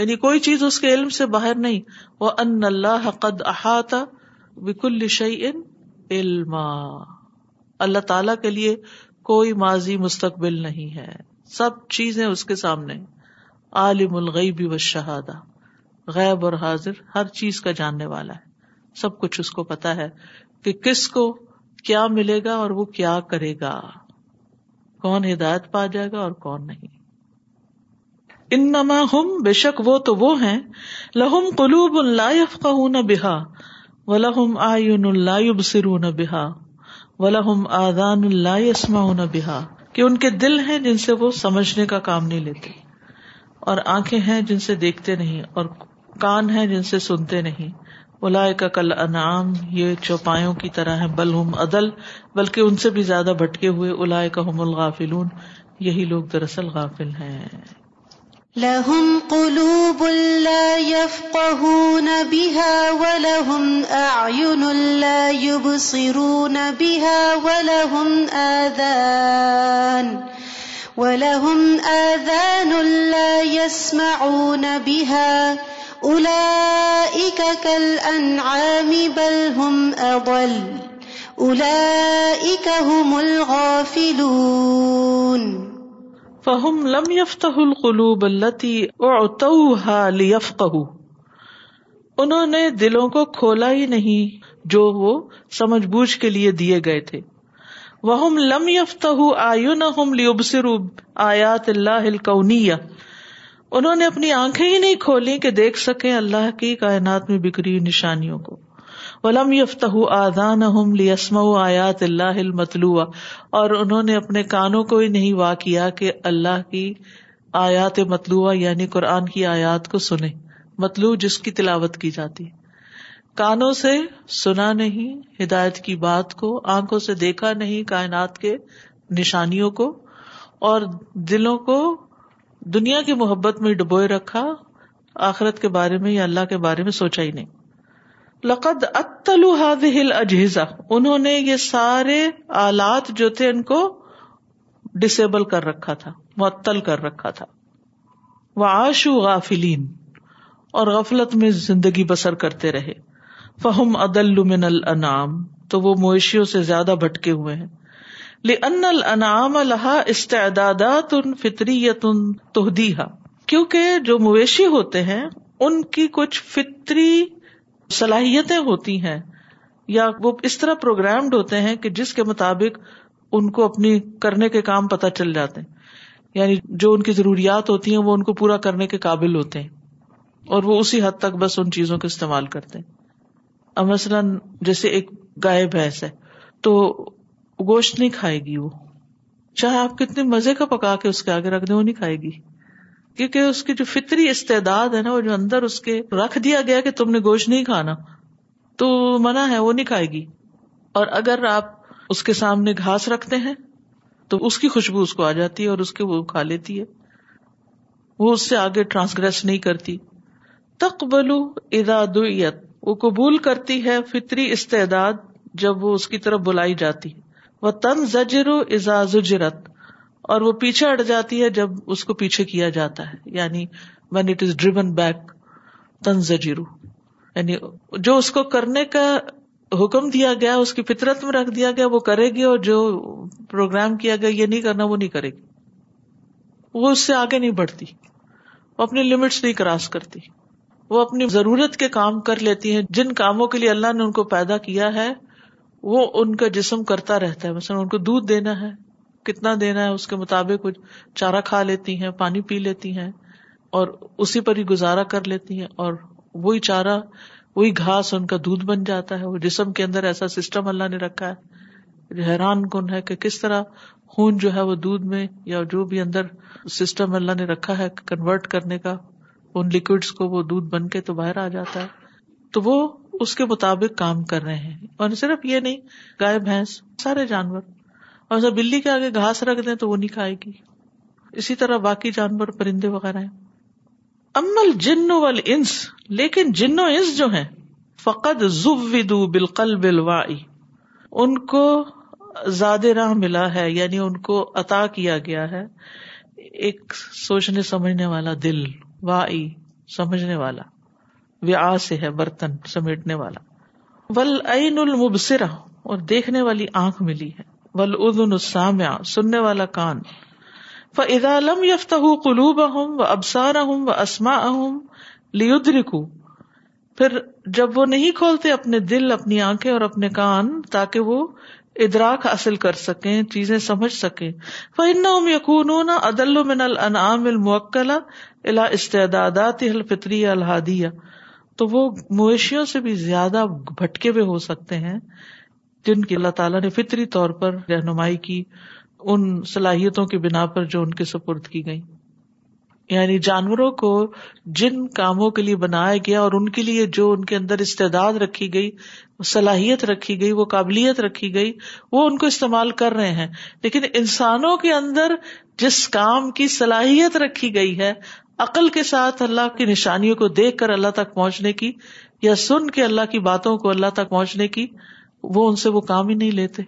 یعنی کوئی چیز اس کے علم سے باہر نہیں وہ ان اللہ قد احاطہ بکل ان علم اللہ تعالی کے لیے کوئی ماضی مستقبل نہیں ہے سب چیزیں اس کے سامنے عالم الغیبی و شہادہ غیب اور حاضر ہر چیز کا جاننے والا ہے سب کچھ اس کو پتا ہے کہ کس کو کیا ملے گا اور وہ کیا کرے گا کون ہدایت پا جائے گا اور کون نہیں ان نما ہم بے شک وہ تو وہ ہیں لہم قلوب اللہ بحا و لہم آئین اللہ نہ بحا و لہم آدان اللہ بحا کہ ان کے دل ہیں جن سے وہ سمجھنے کا کام نہیں لیتے اور آنکھیں ہیں جن سے دیکھتے نہیں اور کان ہیں جن سے سنتے نہیں کا کل انعام یہ چوپایوں کی طرح بل ہم عدل بلکہ ان سے بھی زیادہ بھٹکے ہوئے کا ہم الغافلون یہی لوگ دراصل غافل ہیں لہم قلوب اللہ یف قہون آرون اد ولهم آذان لا يسمعون بها أولئك أولئك كالأنعام بل هم هم أضل الغافلون فهم لم يفتحوا القلوب التي او ليفقهوا انہوں نے دلوں کو کھولا ہی نہیں جو وہ سمجھ بوجھ کے لیے دیے گئے تھے لم آیون آیات اللہ انہوں نے اپنی آنکھیں ہی نہیں کھولی کہ دیکھ سکے اللہ کی کائنات میں بکری نشانیوں کو ولم یفت آزان ہم لیسم آیات اللہ متلوا اور انہوں نے اپنے کانوں کو ہی نہیں وا کیا کہ اللہ کی آیات مطلوع یعنی قرآن کی آیات کو سنیں مطلوع جس کی تلاوت کی جاتی کانوں سے سنا نہیں ہدایت کی بات کو آنکھوں سے دیکھا نہیں کائنات کے نشانیوں کو اور دلوں کو دنیا کی محبت میں ڈبوئے رکھا آخرت کے بارے میں یا اللہ کے بارے میں سوچا ہی نہیں لقد اتلو الوحاظ اجیزہ انہوں نے یہ سارے آلات جو تھے ان کو ڈسیبل کر رکھا تھا معطل کر رکھا تھا وہ آشو غافلین اور غفلت میں زندگی بسر کرتے رہے فہم عدل من الام تو وہ مویشیوں سے زیادہ بھٹکے ہوئے ہیں استعداد فطری یتن کیونکہ جو مویشی ہوتے ہیں ان کی کچھ فطری صلاحیتیں ہوتی ہیں یا وہ اس طرح پروگرامڈ ہوتے ہیں کہ جس کے مطابق ان کو اپنی کرنے کے کام پتہ چل جاتے ہیں یعنی جو ان کی ضروریات ہوتی ہیں وہ ان کو پورا کرنے کے قابل ہوتے ہیں اور وہ اسی حد تک بس ان چیزوں کا استعمال کرتے ہیں مثلاً جیسے ایک گائے بھینس ہے تو گوشت نہیں کھائے گی وہ چاہے آپ کتنے مزے کا پکا کے اس کے آگے رکھ دیں وہ نہیں کھائے گی کیونکہ اس کی جو فطری استعداد ہے نا وہ جو اندر اس کے رکھ دیا گیا کہ تم نے گوشت نہیں کھانا تو منع ہے وہ نہیں کھائے گی اور اگر آپ اس کے سامنے گھاس رکھتے ہیں تو اس کی خوشبو اس کو آ جاتی ہے اور اس کے وہ کھا لیتی ہے وہ اس سے آگے ٹرانسگریس نہیں کرتی تقبل ادا د وہ قبول کرتی ہے فطری استعداد جب وہ اس کی طرف بلائی جاتی وہ تن زجر اعزاز جرت اور وہ پیچھے اڑ جاتی ہے جب اس کو پیچھے کیا جاتا ہے یعنی when it is driven back تن زجرو یعنی جو اس کو کرنے کا حکم دیا گیا اس کی فطرت میں رکھ دیا گیا وہ کرے گی اور جو پروگرام کیا گیا یہ نہیں کرنا وہ نہیں کرے گی وہ اس سے آگے نہیں بڑھتی وہ اپنی لمٹس نہیں کراس کرتی وہ اپنی ضرورت کے کام کر لیتی ہیں جن کاموں کے لیے اللہ نے ان کو پیدا کیا ہے وہ ان کا جسم کرتا رہتا ہے مثلاً ان کو دودھ دینا ہے کتنا دینا ہے اس کے مطابق وہ چارہ کھا لیتی ہیں پانی پی لیتی ہیں اور اسی پر ہی گزارا کر لیتی ہیں اور وہی چارہ وہی گھاس ان کا دودھ بن جاتا ہے وہ جسم کے اندر ایسا سسٹم اللہ نے رکھا ہے حیران کن ہے کہ کس طرح خون جو ہے وہ دودھ میں یا جو بھی اندر سسٹم اللہ نے رکھا ہے کنورٹ کرنے کا ان لکوڈس کو وہ دودھ بن کے تو باہر آ جاتا ہے تو وہ اس کے مطابق کام کر رہے ہیں اور صرف یہ نہیں گائے بھینس سارے جانور اور بلی کے آگے گھاس رکھ دیں تو وہ نہیں کھائے گی اسی طرح باقی جانور پرندے وغیرہ ہیں امل جنو وال انس لیکن جنو انس جو ہیں فقط بالقل بلوائی ان کو زاد راہ ملا ہے یعنی ان کو عطا کیا گیا ہے ایک سوچنے سمجھنے والا دل وائی سمجھنے والا سے ہے برتن سمیٹنے والا ول المبصرا اور دیکھنے والی آنکھ ملی ہے ول ادن سننے والا کان لم قلوب اہم اہم و و ابسار اسما ابسا پھر جب وہ نہیں کھولتے اپنے دل اپنی آنکھیں اور اپنے کان تاکہ وہ ادراک حاصل کر سکیں چیزیں سمجھ سکیں وہ ان یقون عدل من الانعام انعام المکلا الا استعداد الفطری الحادیا تو وہ مویشیوں سے بھی زیادہ بھٹکے ہوئے ہو سکتے ہیں جن کی اللہ تعالیٰ نے فطری طور پر رہنمائی کی ان صلاحیتوں کی بنا پر جو ان کے سپرد کی گئی یعنی جانوروں کو جن کاموں کے لیے بنایا گیا اور ان کے لیے جو ان کے اندر استعداد رکھی گئی صلاحیت رکھی گئی وہ قابلیت رکھی گئی وہ ان کو استعمال کر رہے ہیں لیکن انسانوں کے اندر جس کام کی صلاحیت رکھی گئی ہے عقل کے ساتھ اللہ کی نشانیوں کو دیکھ کر اللہ تک پہنچنے کی یا سن کے اللہ کی باتوں کو اللہ تک پہنچنے کی وہ ان سے وہ کام ہی نہیں لیتے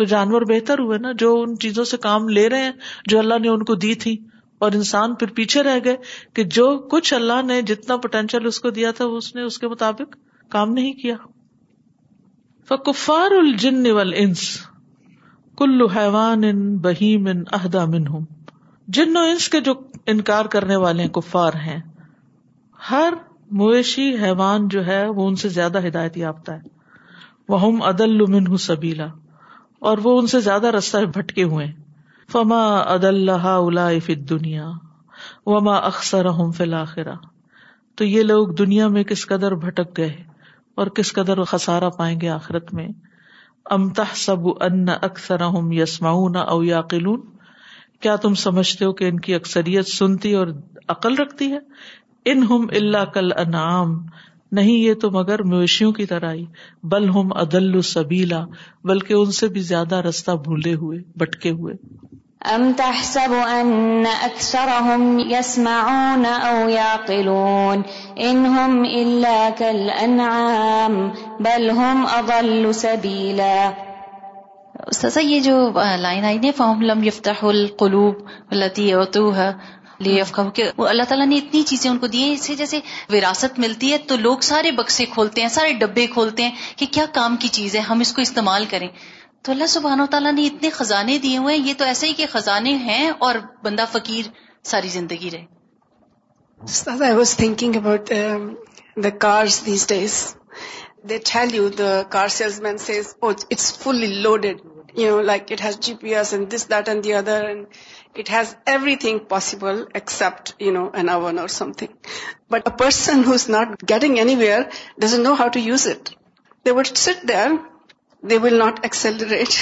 تو جانور بہتر ہوئے نا جو ان چیزوں سے کام لے رہے ہیں جو اللہ نے ان کو دی تھی اور انسان پھر پیچھے رہ گئے کہ جو کچھ اللہ نے جتنا پوٹینشیل اس کو دیا تھا وہ اس نے اس کے مطابق کام نہیں کیا فکفار الجن فکر کلو حیوان ان بہیم ہوں جن و انس کے جو انکار کرنے والے ہیں کفار ہیں ہر مویشی حیوان جو ہے وہ ان سے زیادہ ہدایت یافتہ ہے وہ عدل سبیلا اور وہ ان سے زیادہ رستہ بھٹکے ہوئے فما الا فت دنیا وما اکثر فلاخرا تو یہ لوگ دنیا میں کس قدر بھٹک گئے اور کس قدر خسارا پائیں گے آخرت میں امتح سب ان اکثر یسماؤن یسما او یا قلون کیا تم سمجھتے ہو کہ ان کی اکثریت سنتی اور عقل رکھتی ہے ان ہم اللہ کل انعام نہیں یہ تو مگر مویشیوں کی طرح بل ہم ادل سبیلا بلکہ ان سے بھی زیادہ رستہ بھولے ہوئے بٹکے ہوئے ام تحسب ان اکثرهم يسمعون او کل كالانعام بل ہم ادل سزا یہ جو لائن آئی نے لم یفتح القلوب لطی وہ اللہ تعالیٰ نے اتنی چیزیں ان کو دی ہیں اسے جیسے وراثت ملتی ہے تو لوگ سارے بکسے کھولتے ہیں سارے ڈبے کھولتے ہیں کہ کیا کام کی چیز ہے ہم اس کو استعمال کریں تو اللہ و تعالیٰ نے اتنے خزانے دیے ہوئے ہیں یہ تو ایسے ہی کہ خزانے ہیں اور بندہ فقیر ساری زندگی رہے fully loaded you know like it has G P everything possible except but presenting know how to use it where will not accelerate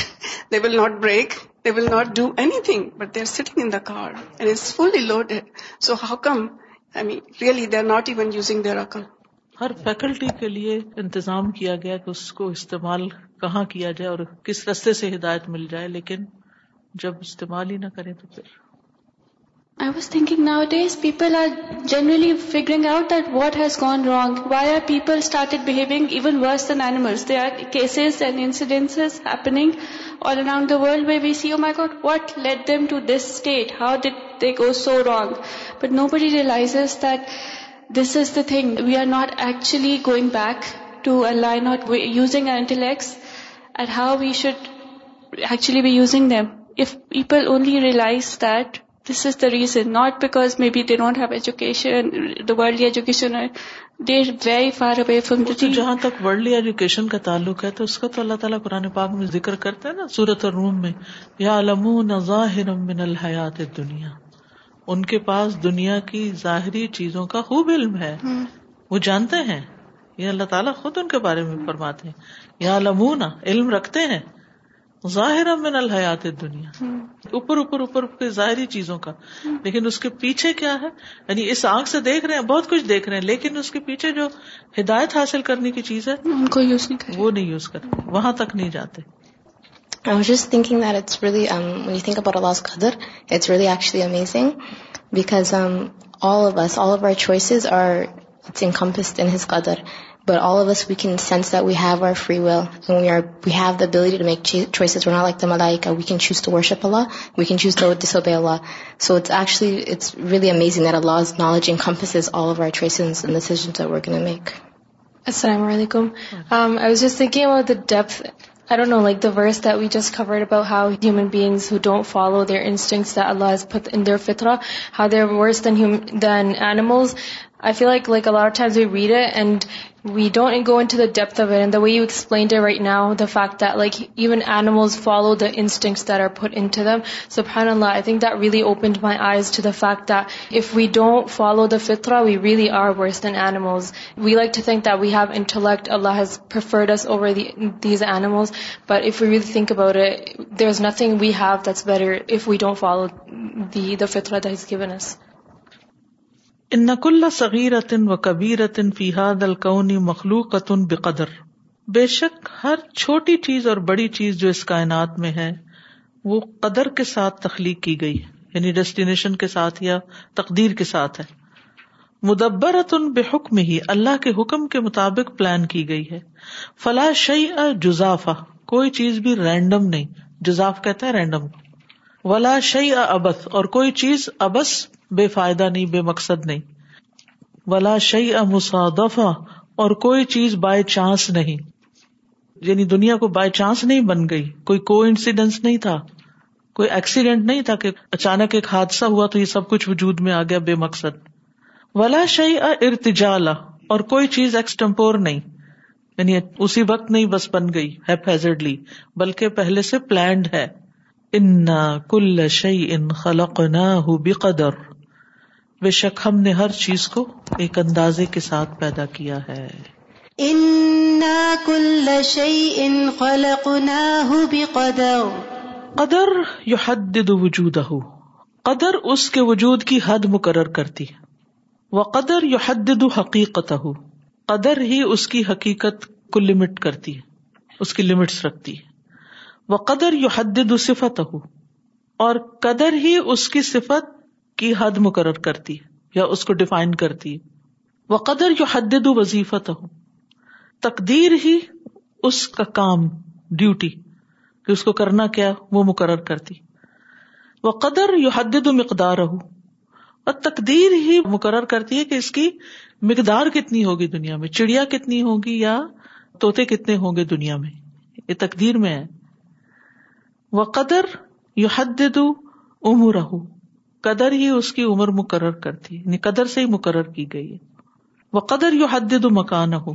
they will not brake they will not do anything but they are sitting in the car and is fully loaded so how come I me really they are not even using their are come her faculty کے لیے انتظام کیا گیا کہ اس کو استعمال کہاں کیا جائے اور کس رستے سے ہدایت مل جائے لیکن جب استعمال ہی نہ کریں تو پھر I was thinking nowadays people are generally out that what has gone wrong why are people started behaving even worse than animals they are cases and all around the world way we see oh my God what let them to this state how they go so wrong but nobody realizes that this is the thing we are not actually going back to line using intellects and how we should actually be be using them if people only realize that this is the the reason not because they don't have education education very far away from جہاں تک ورلڈ ایجوکیشن کا تعلق ہے تو تو اس کا اللہ تعالیٰ قرآن پاک میں ذکر کرتا ہے نا سورت اور روم میں یا علم الحیات دنیا ان کے پاس دنیا کی ظاہری چیزوں کا خوب علم ہے وہ جانتے ہیں یہ اللہ تعالیٰ خود ان کے بارے میں فرماتے ہیں یا لمونا علم رکھتے ہیں ظاہر من الحیات دنیا اوپر اوپر اوپر کے ظاہری چیزوں کا لیکن اس کے پیچھے کیا ہے یعنی اس آنکھ سے دیکھ رہے ہیں بہت کچھ دیکھ رہے ہیں لیکن اس کے پیچھے جو ہدایت حاصل کرنے کی چیز ہے ان کو یوز نہیں وہ نہیں یوز کرتے وہاں تک نہیں جاتے I was just thinking that it's really, um, when you think about Allah's Qadr, it's really actually amazing because um, all of us, all of our choices are it's encompassed in His Qadr. But also weak in sense we are free wills we don't go into the depth of it. And the way you explained it right now, the fact that even animals follow the instincts that are put into them, subhanAllah, I think that really opened my eyes to the fact that if we don't follow the fitrah, we really are worse than animals. We like to think that we have intellect, Allah has preferred us over these animals, but if we really think about it, there's nothing we have that's better if we don't follow the fitrah that He's given us. ان کل صغیر و کبیر فیحاد القلوق بے قدر بے شک ہر چھوٹی چیز اور بڑی چیز جو اس کائنات میں ہے وہ قدر کے ساتھ تخلیق کی گئی یعنی ڈیسٹینیشن کے ساتھ یا تقدیر کے ساتھ ہے مدبرتن حکم ہی اللہ کے حکم کے مطابق پلان کی گئی ہے فلا شعی ازاف کوئی چیز بھی رینڈم نہیں جزاف کہتا ہے رینڈم ولا شعی ابس اور کوئی چیز ابس بے فائدہ نہیں بے مقصد نہیں ولا شعی مصادفہ اور کوئی چیز بائی چانس نہیں یعنی دنیا کو بائی چانس نہیں بن گئی کوئی کو انسیڈینس نہیں تھا کوئی ایکسیڈینٹ نہیں تھا کہ اچانک ایک حادثہ ہوا تو یہ سب کچھ وجود میں آ گیا بے مقصد ولا شعی ارتجالا اور کوئی چیز ایکسٹمپور نہیں یعنی اسی وقت نہیں بس بن گئی ہیزلی بلکہ پہلے سے پلانڈ ہے ان کل شعی ان خلق نہ بقدر بے شک ہم نے ہر چیز کو ایک اندازے کے ساتھ پیدا کیا ہے قدر یو حد وجود قدر اس کے وجود کی حد مقرر کرتی وہ قدر یو حد حقیقت ہو قدر ہی اس کی حقیقت کو لمٹ کرتی ہے اس کی لمٹس رکھتی وہ قدر یو حد صفت ہو اور قدر ہی اس کی صفت کی حد مقرر کرتی یا اس کو ڈیفائن کرتی وہ قدر جو حد وظیفت ہو تقدیر ہی اس کا کام ڈیوٹی کہ اس کو کرنا کیا وہ مقرر کرتی وہ قدر یو حد مقدار ہو اور تقدیر ہی مقرر کرتی ہے کہ اس کی مقدار کتنی ہوگی دنیا میں چڑیا کتنی ہوگی یا توتے کتنے ہوں گے دنیا میں یہ تقدیر میں ہے وہ قدر یو حد امور ہو قدر ہی اس کی عمر مقرر کرتی ہے یعنی قدر سے ہی مقرر کی گئی ہے وہ قدر یو حد مکان ہو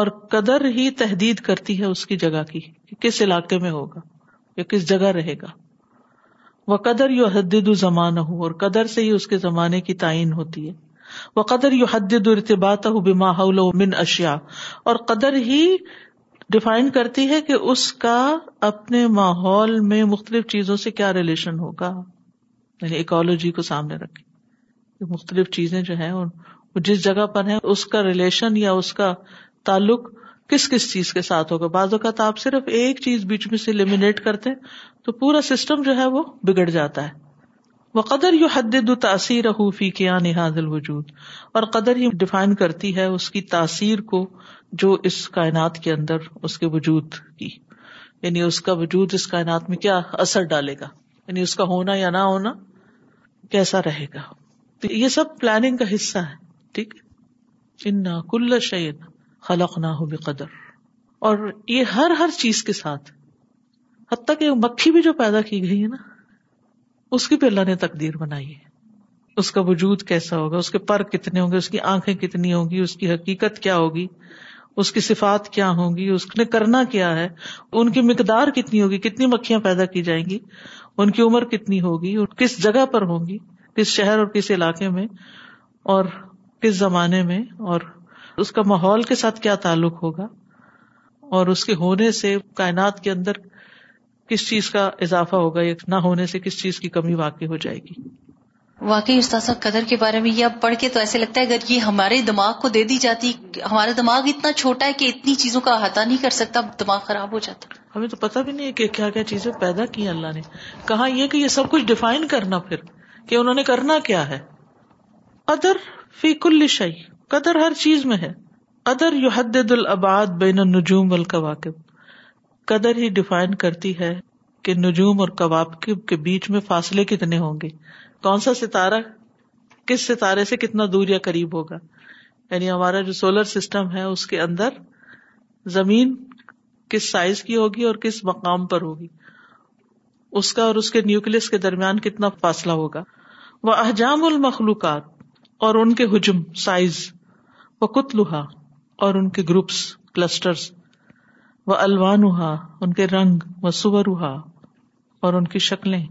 اور قدر ہی تحدید کرتی ہے اس کی جگہ کی کہ کس علاقے میں ہوگا یا کس جگہ رہے گا وہ قدر یو حد زمانہ ہو اور قدر سے ہی اس کے زمانے کی تعین ہوتی ہے وہ قدر یو حد ارتباط ہو بے حول من اشیا اور قدر ہی ڈیفائن کرتی ہے کہ اس کا اپنے ماحول میں مختلف چیزوں سے کیا ریلیشن ہوگا یعنی اکالوجی کو سامنے رکھے مختلف چیزیں جو ہیں جس جگہ پر ہیں اس کا ریلیشن یا اس کا تعلق کس کس چیز کے ساتھ ہوگا بعض اوقات آپ صرف ایک چیز بیچ میں سے لمینیٹ کرتے تو پورا سسٹم جو ہے وہ بگڑ جاتا ہے وہ قدر یو حد تاثیر حوفی کیا یہاں الوجود اور قدر یہ ڈیفائن کرتی ہے اس کی تاثیر کو جو اس کائنات کے اندر اس کے وجود کی یعنی اس کا وجود اس کائنات میں کیا اثر ڈالے گا یعنی اس کا ہونا یا نہ ہونا کیسا رہے گا یہ سب پلاننگ کا حصہ ہے ٹھیک کل خلق نہ ہو بے قدر اور مکھی بھی جو پیدا کی گئی ہے نا اس کی بھی اللہ نے تقدیر بنائی ہے اس کا وجود کیسا ہوگا اس کے پر کتنے ہوں گے اس کی آنکھیں کتنی ہوگی اس کی حقیقت کیا ہوگی اس کی صفات کیا ہوں گی اس نے کرنا کیا ہے ان کی مقدار کتنی ہوگی کتنی مکھیاں پیدا کی جائیں گی ان کی عمر کتنی ہوگی اور کس جگہ پر ہوں گی کس شہر اور کس علاقے میں اور کس زمانے میں اور اس کا ماحول کے ساتھ کیا تعلق ہوگا اور اس کے ہونے سے کائنات کے اندر کس چیز کا اضافہ ہوگا یا نہ ہونے سے کس چیز کی کمی واقع ہو جائے گی واقعی صاحب قدر کے بارے میں یہ اب پڑھ کے تو ایسے لگتا ہے اگر یہ ہمارے دماغ کو دے دی جاتی ہمارا دماغ اتنا چھوٹا ہے کہ اتنی چیزوں کا احاطہ نہیں کر سکتا دماغ خراب ہو جاتا ہمیں تو پتا بھی نہیں کہ کیا کیا چیزیں پیدا کی اللہ نے کہا یہ کہ یہ سب کچھ ڈیفائن کرنا پھر کہ انہوں نے کرنا کیا ہے قدر فی کل شعی قدر ہر چیز میں ہے قدر یو حد العباد بین النجوم والکواکب قدر ہی ڈیفائن کرتی ہے کہ نجوم اور کواکب کے بیچ میں فاصلے کتنے ہوں گے کون سا ستارہ کس ستارے سے کتنا دور یا قریب ہوگا یعنی ہمارا جو سولر سسٹم ہے اس کے اندر زمین کس سائز کی ہوگی اور کس مقام پر ہوگی اس کا اور اس کے نیوکلس کے درمیان کتنا فاصلہ ہوگا وہ احجام المخلوقات اور ان کے ہجم سائز وہ کتلوہا اور ان کے گروپس کلسٹرس وہ الوانوہا ان کے رنگ و سورہا اور ان کی شکلیں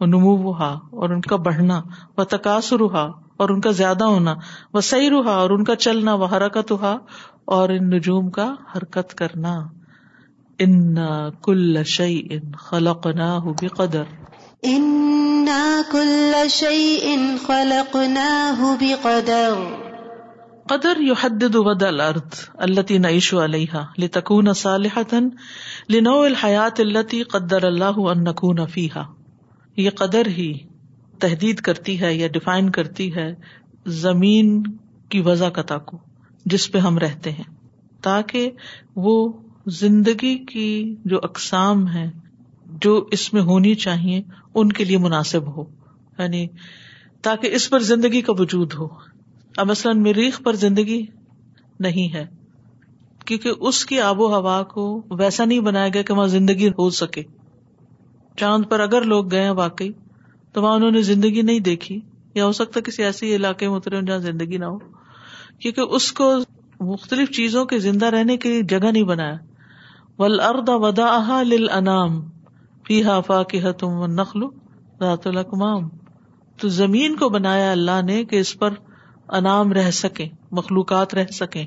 وہ نمو نموا اور ان کا بڑھنا وہ تکاس روحا اور ان کا زیادہ ہونا وہ صحیح رہا اور ان کا چلنا وہ حرکت ہوا اور ان نجوم کا حرکت کرنا ان کل شعی ان خلق نہ ہو بے قدر ان کل شعی ان خلق نہ قدر یو حد ود الرد العشو علیہ لکون سال حتن لینو الحیات التی قدر اللہ یہ قدر ہی تحدید کرتی ہے یا ڈیفائن کرتی ہے زمین کی کتا کو جس پہ ہم رہتے ہیں تاکہ وہ زندگی کی جو اقسام ہے جو اس میں ہونی چاہیے ان کے لیے مناسب ہو یعنی تاکہ اس پر زندگی کا وجود ہو اب مثلاً مریخ پر زندگی نہیں ہے کیونکہ اس کی آب و ہوا کو ویسا نہیں بنایا گیا کہ وہاں زندگی ہو سکے چاند پر اگر لوگ گئے واقعی تو وہاں انہوں نے زندگی نہیں دیکھی یا ہو سکتا کسی ایسے علاقے میں اترے جہاں زندگی نہ ہو کیونکہ اس کو مختلف چیزوں کے زندہ رہنے کے لیے جگہ نہیں بنایا ول ودا فی تم نقل کو بنایا اللہ نے کہ اس پر انعام رہ سکے مخلوقات رہ سکے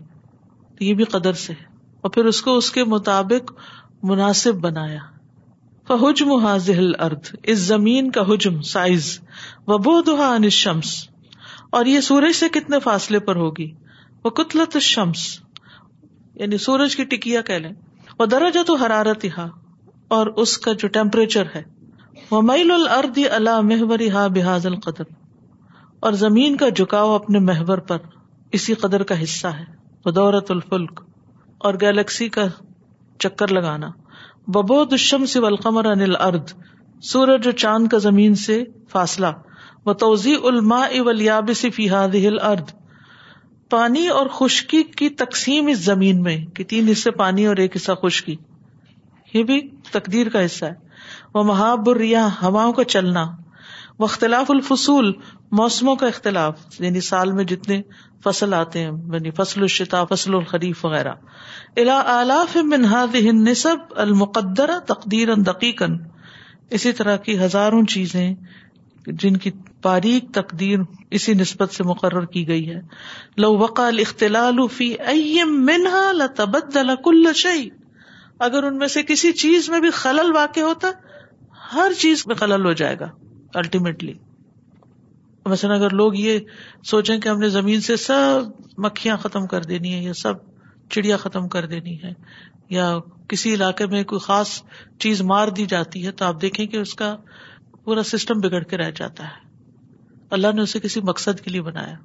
یہ بھی قدر سے اور پھر اس کو اس کے مطابق مناسب بنایا حجم حاضل ارد اس زمین کا حجم سائز و بو دہا شمس اور یہ سورج سے کتنے فاصلے پر ہوگی وہ کتلت شمس یعنی سورج کی ٹکیا کہہ لیں وہ درجہ تو حرارت یہاں اور اس کا جو ٹیمپریچر ہے وہ میل الرد اللہ محور ہا بحاظ القدر اور زمین کا جھکاؤ اپنے محور پر اسی قدر کا حصہ ہے وہ دورت الفلک اور گیلیکسی کا چکر لگانا دشم سے فاصلہ اب الب صفیہ دل ارد پانی اور خشکی کی تقسیم اس زمین میں کہ تین حصے پانی اور ایک حصہ خشکی یہ بھی تقدیر کا حصہ ہے وہ محاب ریا ہواؤں کا چلنا وہ اختلاف الفصول موسموں کا اختلاف یعنی سال میں جتنے فصل آتے ہیں یعنی فصل الشتا فصل فصل وغیرہ الا آلاف من هذه النسب نصب المقدر تقدیر اسی طرح کی ہزاروں چیزیں جن کی باریک تقدیر اسی نسبت سے مقرر کی گئی ہے لو فی اختلاء منها لتبدل كل شيء اگر ان میں سے کسی چیز میں بھی خلل واقع ہوتا ہر چیز میں خلل ہو جائے گا الٹیمیٹلی مثلاً اگر لوگ یہ سوچیں کہ ہم نے زمین سے سب مکھیاں ختم کر دینی ہے یا سب چڑیا ختم کر دینی ہے یا کسی علاقے میں کوئی خاص چیز مار دی جاتی ہے تو آپ دیکھیں کہ اس کا پورا سسٹم بگڑ کے رہ جاتا ہے اللہ نے اسے کسی مقصد کے لیے بنایا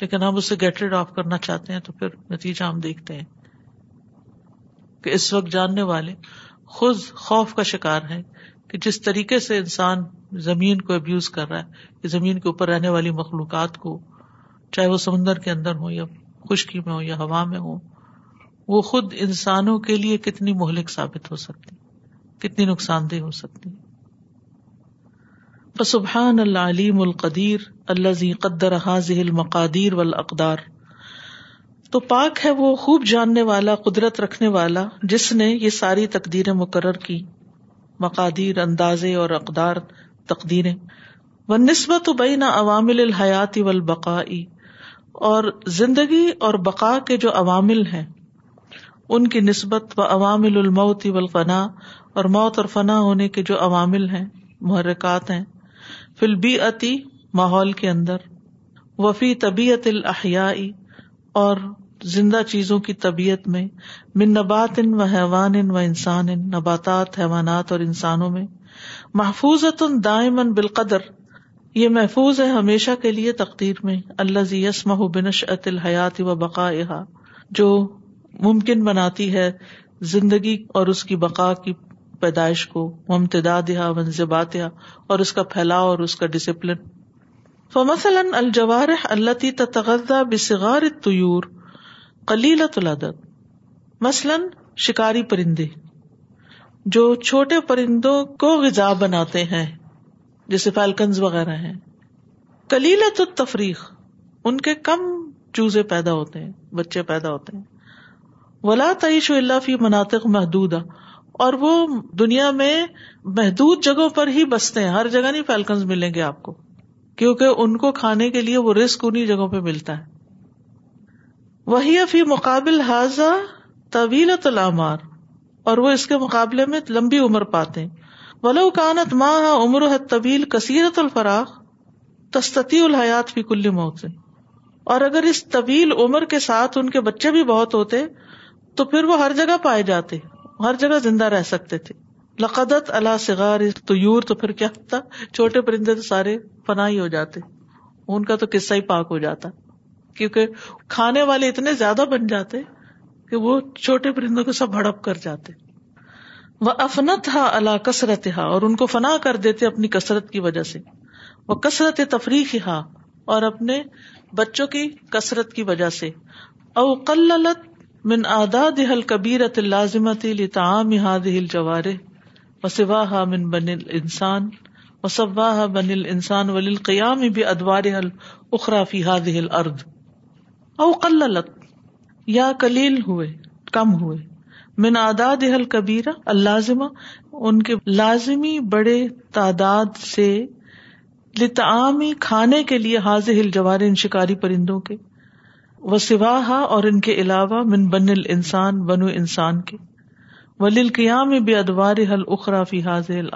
لیکن ہم اسے گیٹ ریڈ آف کرنا چاہتے ہیں تو پھر نتیجہ ہم دیکھتے ہیں کہ اس وقت جاننے والے خود خوف کا شکار ہیں کہ جس طریقے سے انسان زمین کو ابیوز کر رہا ہے کہ زمین کے اوپر رہنے والی مخلوقات کو چاہے وہ سمندر کے اندر ہو یا خشکی میں ہو یا ہوا میں ہو وہ خود انسانوں کے لیے کتنی مہلک ثابت ہو سکتی کتنی نقصان دہ ہو سکتی سبحان اللہ علیم القدیر اللہ زی قدر حاضح المقادیر و تو پاک ہے وہ خوب جاننے والا قدرت رکھنے والا جس نے یہ ساری تقدیریں مقرر کی مقادیر اندازے اور اقدار تقدیریں و نسبت عوامل الحیاتی و البقاع اور زندگی اور بقا کے جو عوامل ہیں ان کی نسبت و عوامل الموتی الفنا اور موت اور فنا ہونے کے جو عوامل ہیں محرکات ہیں فل بی عتی ماحول کے اندر وفی طبیعت الاحیائی اور زندہ چیزوں کی طبیعت میں من نبات ان و حیوان ان و انسان ان نباتات حیوانات اور انسانوں میں محفوظ دائمن بال قدر یہ محفوظ ہے ہمیشہ کے لیے تقدیر میں اللہ بنش ات الحیات و بقا جو ممکن بناتی ہے زندگی اور اس کی بقا کی پیدائش کو ممتدا یہا ون اور اس کا پھیلاؤ اور اس کا ڈسپلن فمثلاً الجوارح اللہ تی بصغار بغار کلیل العدد مثلاً شکاری پرندے جو چھوٹے پرندوں کو غذا بناتے ہیں جیسے فالکنز وغیرہ ہیں کلیلت التفریق ان کے کم چوزے پیدا ہوتے ہیں بچے پیدا ہوتے ہیں ولا تعیش و اللہ فی مناطق محدود اور وہ دنیا میں محدود جگہوں پر ہی بستے ہیں ہر جگہ نہیں فیلکنز ملیں گے آپ کو کیونکہ ان کو کھانے کے لیے وہ رسک انہیں جگہوں پہ ملتا ہے وہی فی مقابل حاضہ طویل تلامار اور وہ اس کے مقابلے میں لمبی عمر پاتے ولو کانت ماں عمر ہے طویل کثیرت الفراخ تستتی الحیات فی کل موت اور اگر اس طویل عمر کے ساتھ ان کے بچے بھی بہت ہوتے تو پھر وہ ہر جگہ پائے جاتے ہر جگہ زندہ رہ سکتے تھے لقدت اللہ سگار تو پھر کیا ہوتا چھوٹے پرندے تو سارے پنا ہی ہو جاتے ان کا تو قصہ ہی پاک ہو جاتا کیونکہ کھانے والے اتنے زیادہ بن جاتے کہ وہ چھوٹے پرندوں کو سب بھڑپ کر جاتے وہ افنت ہا الکسرت ہا اور ان کو فنا کر دیتے اپنی کسرت کی وجہ سے وہ کسرت تفریح ہا اور اپنے بچوں کی کسرت کی وجہ سے او قلت من آداد الازمت الطام ہا دل جوارے و سوا من بن انسان وصبا بن انسان ولیل قیام بے ارد او قللت یا کلیل ہوئے کم ہوئے من آداد اہل کبیرہ اللازمہ ان کے لازمی بڑے تعداد سے لتعامی کھانے کے لیے حاضر ہل جوارے ان شکاری پرندوں کے وہ سواہا اور ان کے علاوہ من بن الانسان بنو انسان کے ولیل قیام بے ادوار حل اخرا فی حاضل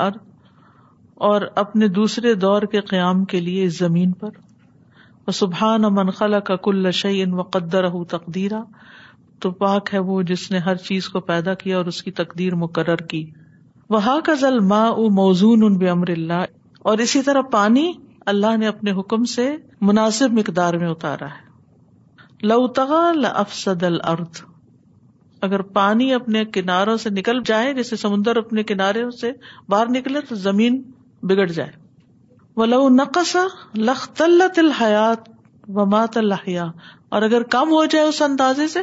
اور اپنے دوسرے دور کے قیام کے لیے اس زمین پر سبحان امن خلا کا کل شعی ان مقدر تقدیرہ تو پاک ہے وہ جس نے ہر چیز کو پیدا کیا اور اس کی تقدیر مقرر کی وہاں کا ضلع ماں او موزون ان بے امر اللہ اور اسی طرح پانی اللہ نے اپنے حکم سے مناسب مقدار میں اتارا ہے لغ لفسد الارض اگر پانی اپنے کناروں سے نکل جائے جیسے سمندر اپنے کنارے سے باہر نکلے تو زمین بگڑ جائے ولاء نقسلط الحیات ومات الحیا اور اگر کم ہو جائے اس اندازے سے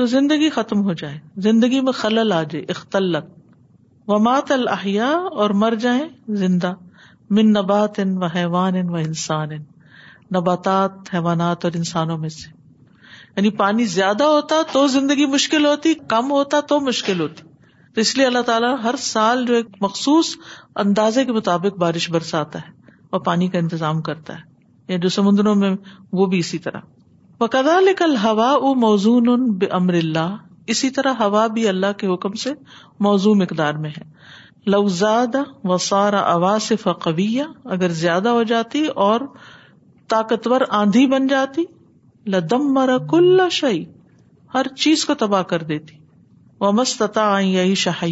تو زندگی ختم ہو جائے زندگی میں خلل آ جائے اختلط ومات الحیا اور مر جائیں ان و انسان نباتات حیوانات اور انسانوں میں سے یعنی پانی زیادہ ہوتا تو زندگی مشکل ہوتی کم ہوتا تو مشکل ہوتی تو اس لیے اللہ تعالیٰ ہر سال جو ایک مخصوص اندازے کے مطابق بارش برساتا ہے اور پانی کا انتظام کرتا ہے یا یعنی جو سمندروں میں وہ بھی اسی طرح وقدا لکل ہوا او موزون بے امر اللہ اسی طرح ہوا بھی اللہ کے حکم سے موزوں مقدار میں ہے لوزاد قویہ اگر زیادہ ہو جاتی اور طاقتور آندھی بن جاتی لدم مرا کل شعی ہر چیز کو تباہ کر دیتی و مست آئی شہ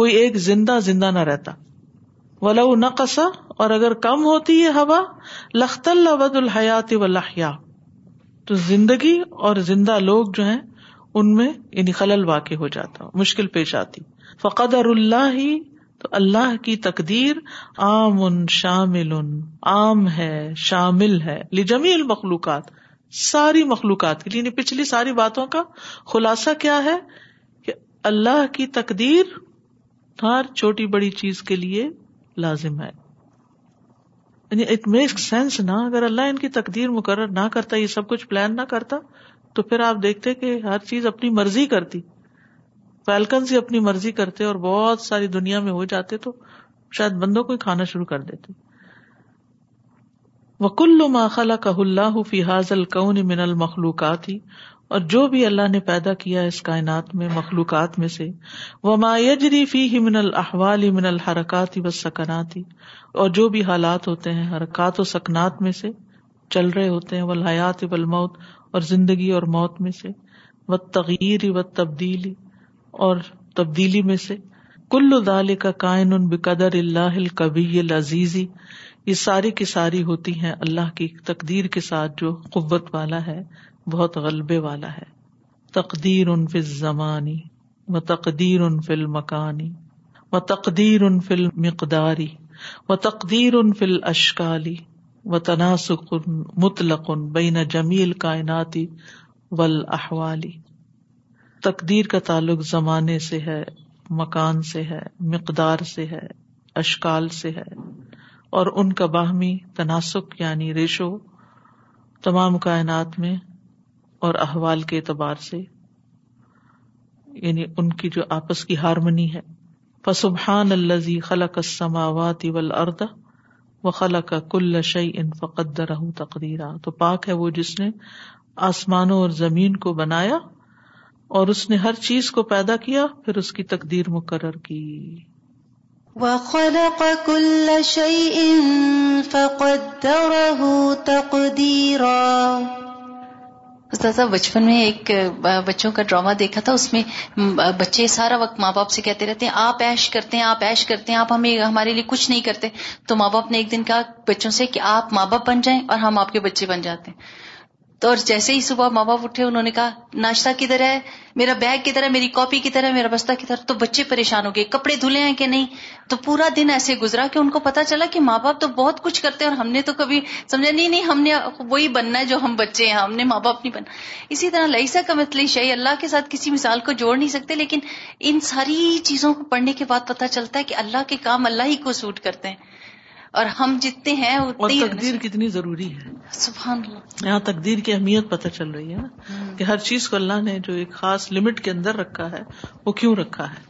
کوئی ایک زندہ زندہ نہ رہتا نقصا اور اگر کم ہوتی ہے ہوا لخت ود الحیات ولہیا تو زندگی اور زندہ لوگ جو ہیں ان میں یعنی خلل واقع ہو جاتا مشکل پیش آتی اللہ ہی تو اللہ کی تقدیر عام ان شامل ان عام ہے شامل ہے لجمی المخلوقات ساری مخلوقات کے لیے یعنی پچھلی ساری باتوں کا خلاصہ کیا ہے کہ اللہ کی تقدیر ہر چھوٹی بڑی چیز کے لیے لازم ہے یعنی اٹ میک سینس نہ اگر اللہ ان کی تقدیر مقرر کرتا یہ سب کچھ پلان نہ کرتا تو پھر آپ دیکھتے کہ ہر چیز اپنی مرضی کرتی فیلکنس ہی اپنی مرضی کرتے اور بہت ساری دنیا میں ہو جاتے تو شاید بندوں کو ہی کھانا شروع کر دیتے وکل وک الماخلاق اللہ فی حاظل کو من المخلوقات اور جو بھی اللہ نے پیدا کیا اس کائنات میں مخلوقات میں سے وہ مایجری فی ہی من ال من الحرکاتی و سکناتی اور جو بھی حالات ہوتے ہیں حرکات و سکنات میں سے چل رہے ہوتے ہیں و موت اور زندگی اور موت میں سے و تغیر و تبدیلی اور تبدیلی میں سے کل دال کا کائن ان بقدر اللہ القبی العزیزی یہ ساری کی ساری ہوتی ہیں اللہ کی تقدیر کے ساتھ جو قوت والا ہے بہت غلبے والا ہے تقدیر ان فل زمانی و تقدیر ان فل مکانی و تقدیر ان فل مقداری و تقدیر ان فل اشکالی و تناسق مطلق بین جمیل کائناتی ول احوالی تقدیر کا تعلق زمانے سے ہے مکان سے ہے مقدار سے ہے اشکال سے ہے اور ان کا باہمی تناسک یعنی ریشو تمام کائنات میں اور احوال کے اعتبار سے یعنی ان کی جو آپس کی ہارمنی ہے فسبحان الزی خلق السماوات والارض وخلق كل شيء فقدره تقديرا تو پاک ہے وہ جس نے آسمانوں اور زمین کو بنایا اور اس نے ہر چیز کو پیدا کیا پھر اس کی تقدیر مقرر کی وخلق كل شيء فقدره تقديرا استاذہ بچپن میں ایک بچوں کا ڈراما دیکھا تھا اس میں بچے سارا وقت ماں باپ سے کہتے رہتے ہیں آپ ایش کرتے ہیں آپ ایش کرتے ہیں آپ ہمیں ہمارے لیے کچھ نہیں کرتے تو ماں باپ نے ایک دن کہا بچوں سے کہ آپ ماں باپ بن جائیں اور ہم آپ کے بچے بن جاتے ہیں تو اور جیسے ہی صبح ماں باپ اٹھے انہوں نے کہا ناشتہ کدھر ہے میرا بیگ کدھر ہے میری کاپی کدھر ہے میرا بستہ کدھر تو بچے پریشان ہو گئے کپڑے دھلے ہیں کہ نہیں تو پورا دن ایسے گزرا کہ ان کو پتا چلا کہ ماں باپ تو بہت کچھ کرتے ہیں اور ہم نے تو کبھی سمجھا نہیں نہیں ہم نے وہی بننا ہے جو ہم بچے ہیں ہم نے ماں باپ نہیں بننا اسی طرح لئیسا کا شہی اللہ کے ساتھ کسی مثال کو جوڑ نہیں سکتے لیکن ان ساری چیزوں کو پڑھنے کے بعد پتا چلتا ہے کہ اللہ کے کام اللہ ہی کو سوٹ کرتے ہیں اور ہم جتنے ہیں اور تقدیر کتنی ضروری ہے سبحان اللہ یہاں تقدیر کی اہمیت پتہ چل رہی ہے نا کہ ہر چیز کو اللہ نے جو ایک خاص لمٹ کے اندر رکھا ہے وہ کیوں رکھا ہے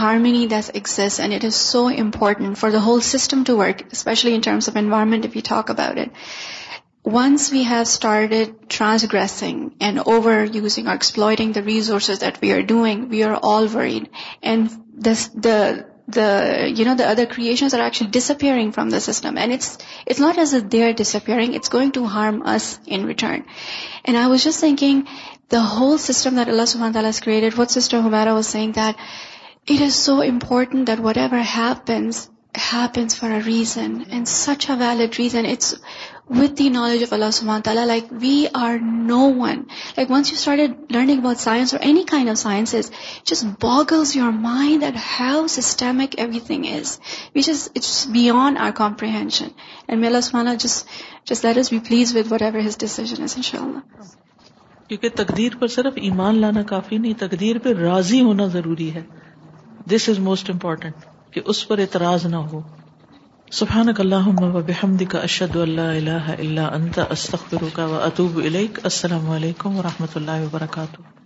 harmony this X and it is so important for the whole system to work especially Once we have started transgressing and overusing or exploiting the resources that we are doing, we are all worried. And the other creations are actually disappearing from the system. And it's not as if they're disappearing. It's going to harm us in return. And I was just thinking, the whole system that Allah subhanahu wa ta'ala has created, what Sister Humaira was saying, that it is so important that whatever happens, happens for a reason, and such a valid reason. It's let the knowledge of Allah please His ان شاء اللہ کیونکہ تقدیر پر صرف ایمان لانا کافی نہیں تقدیر پہ راضی ہونا ضروری ہے دس از موسٹ امپورٹینٹ کہ اس پر اعتراض نہ ہو سبحانک اللہ السلام علیکم و رحمۃ اللہ وبرکاتہ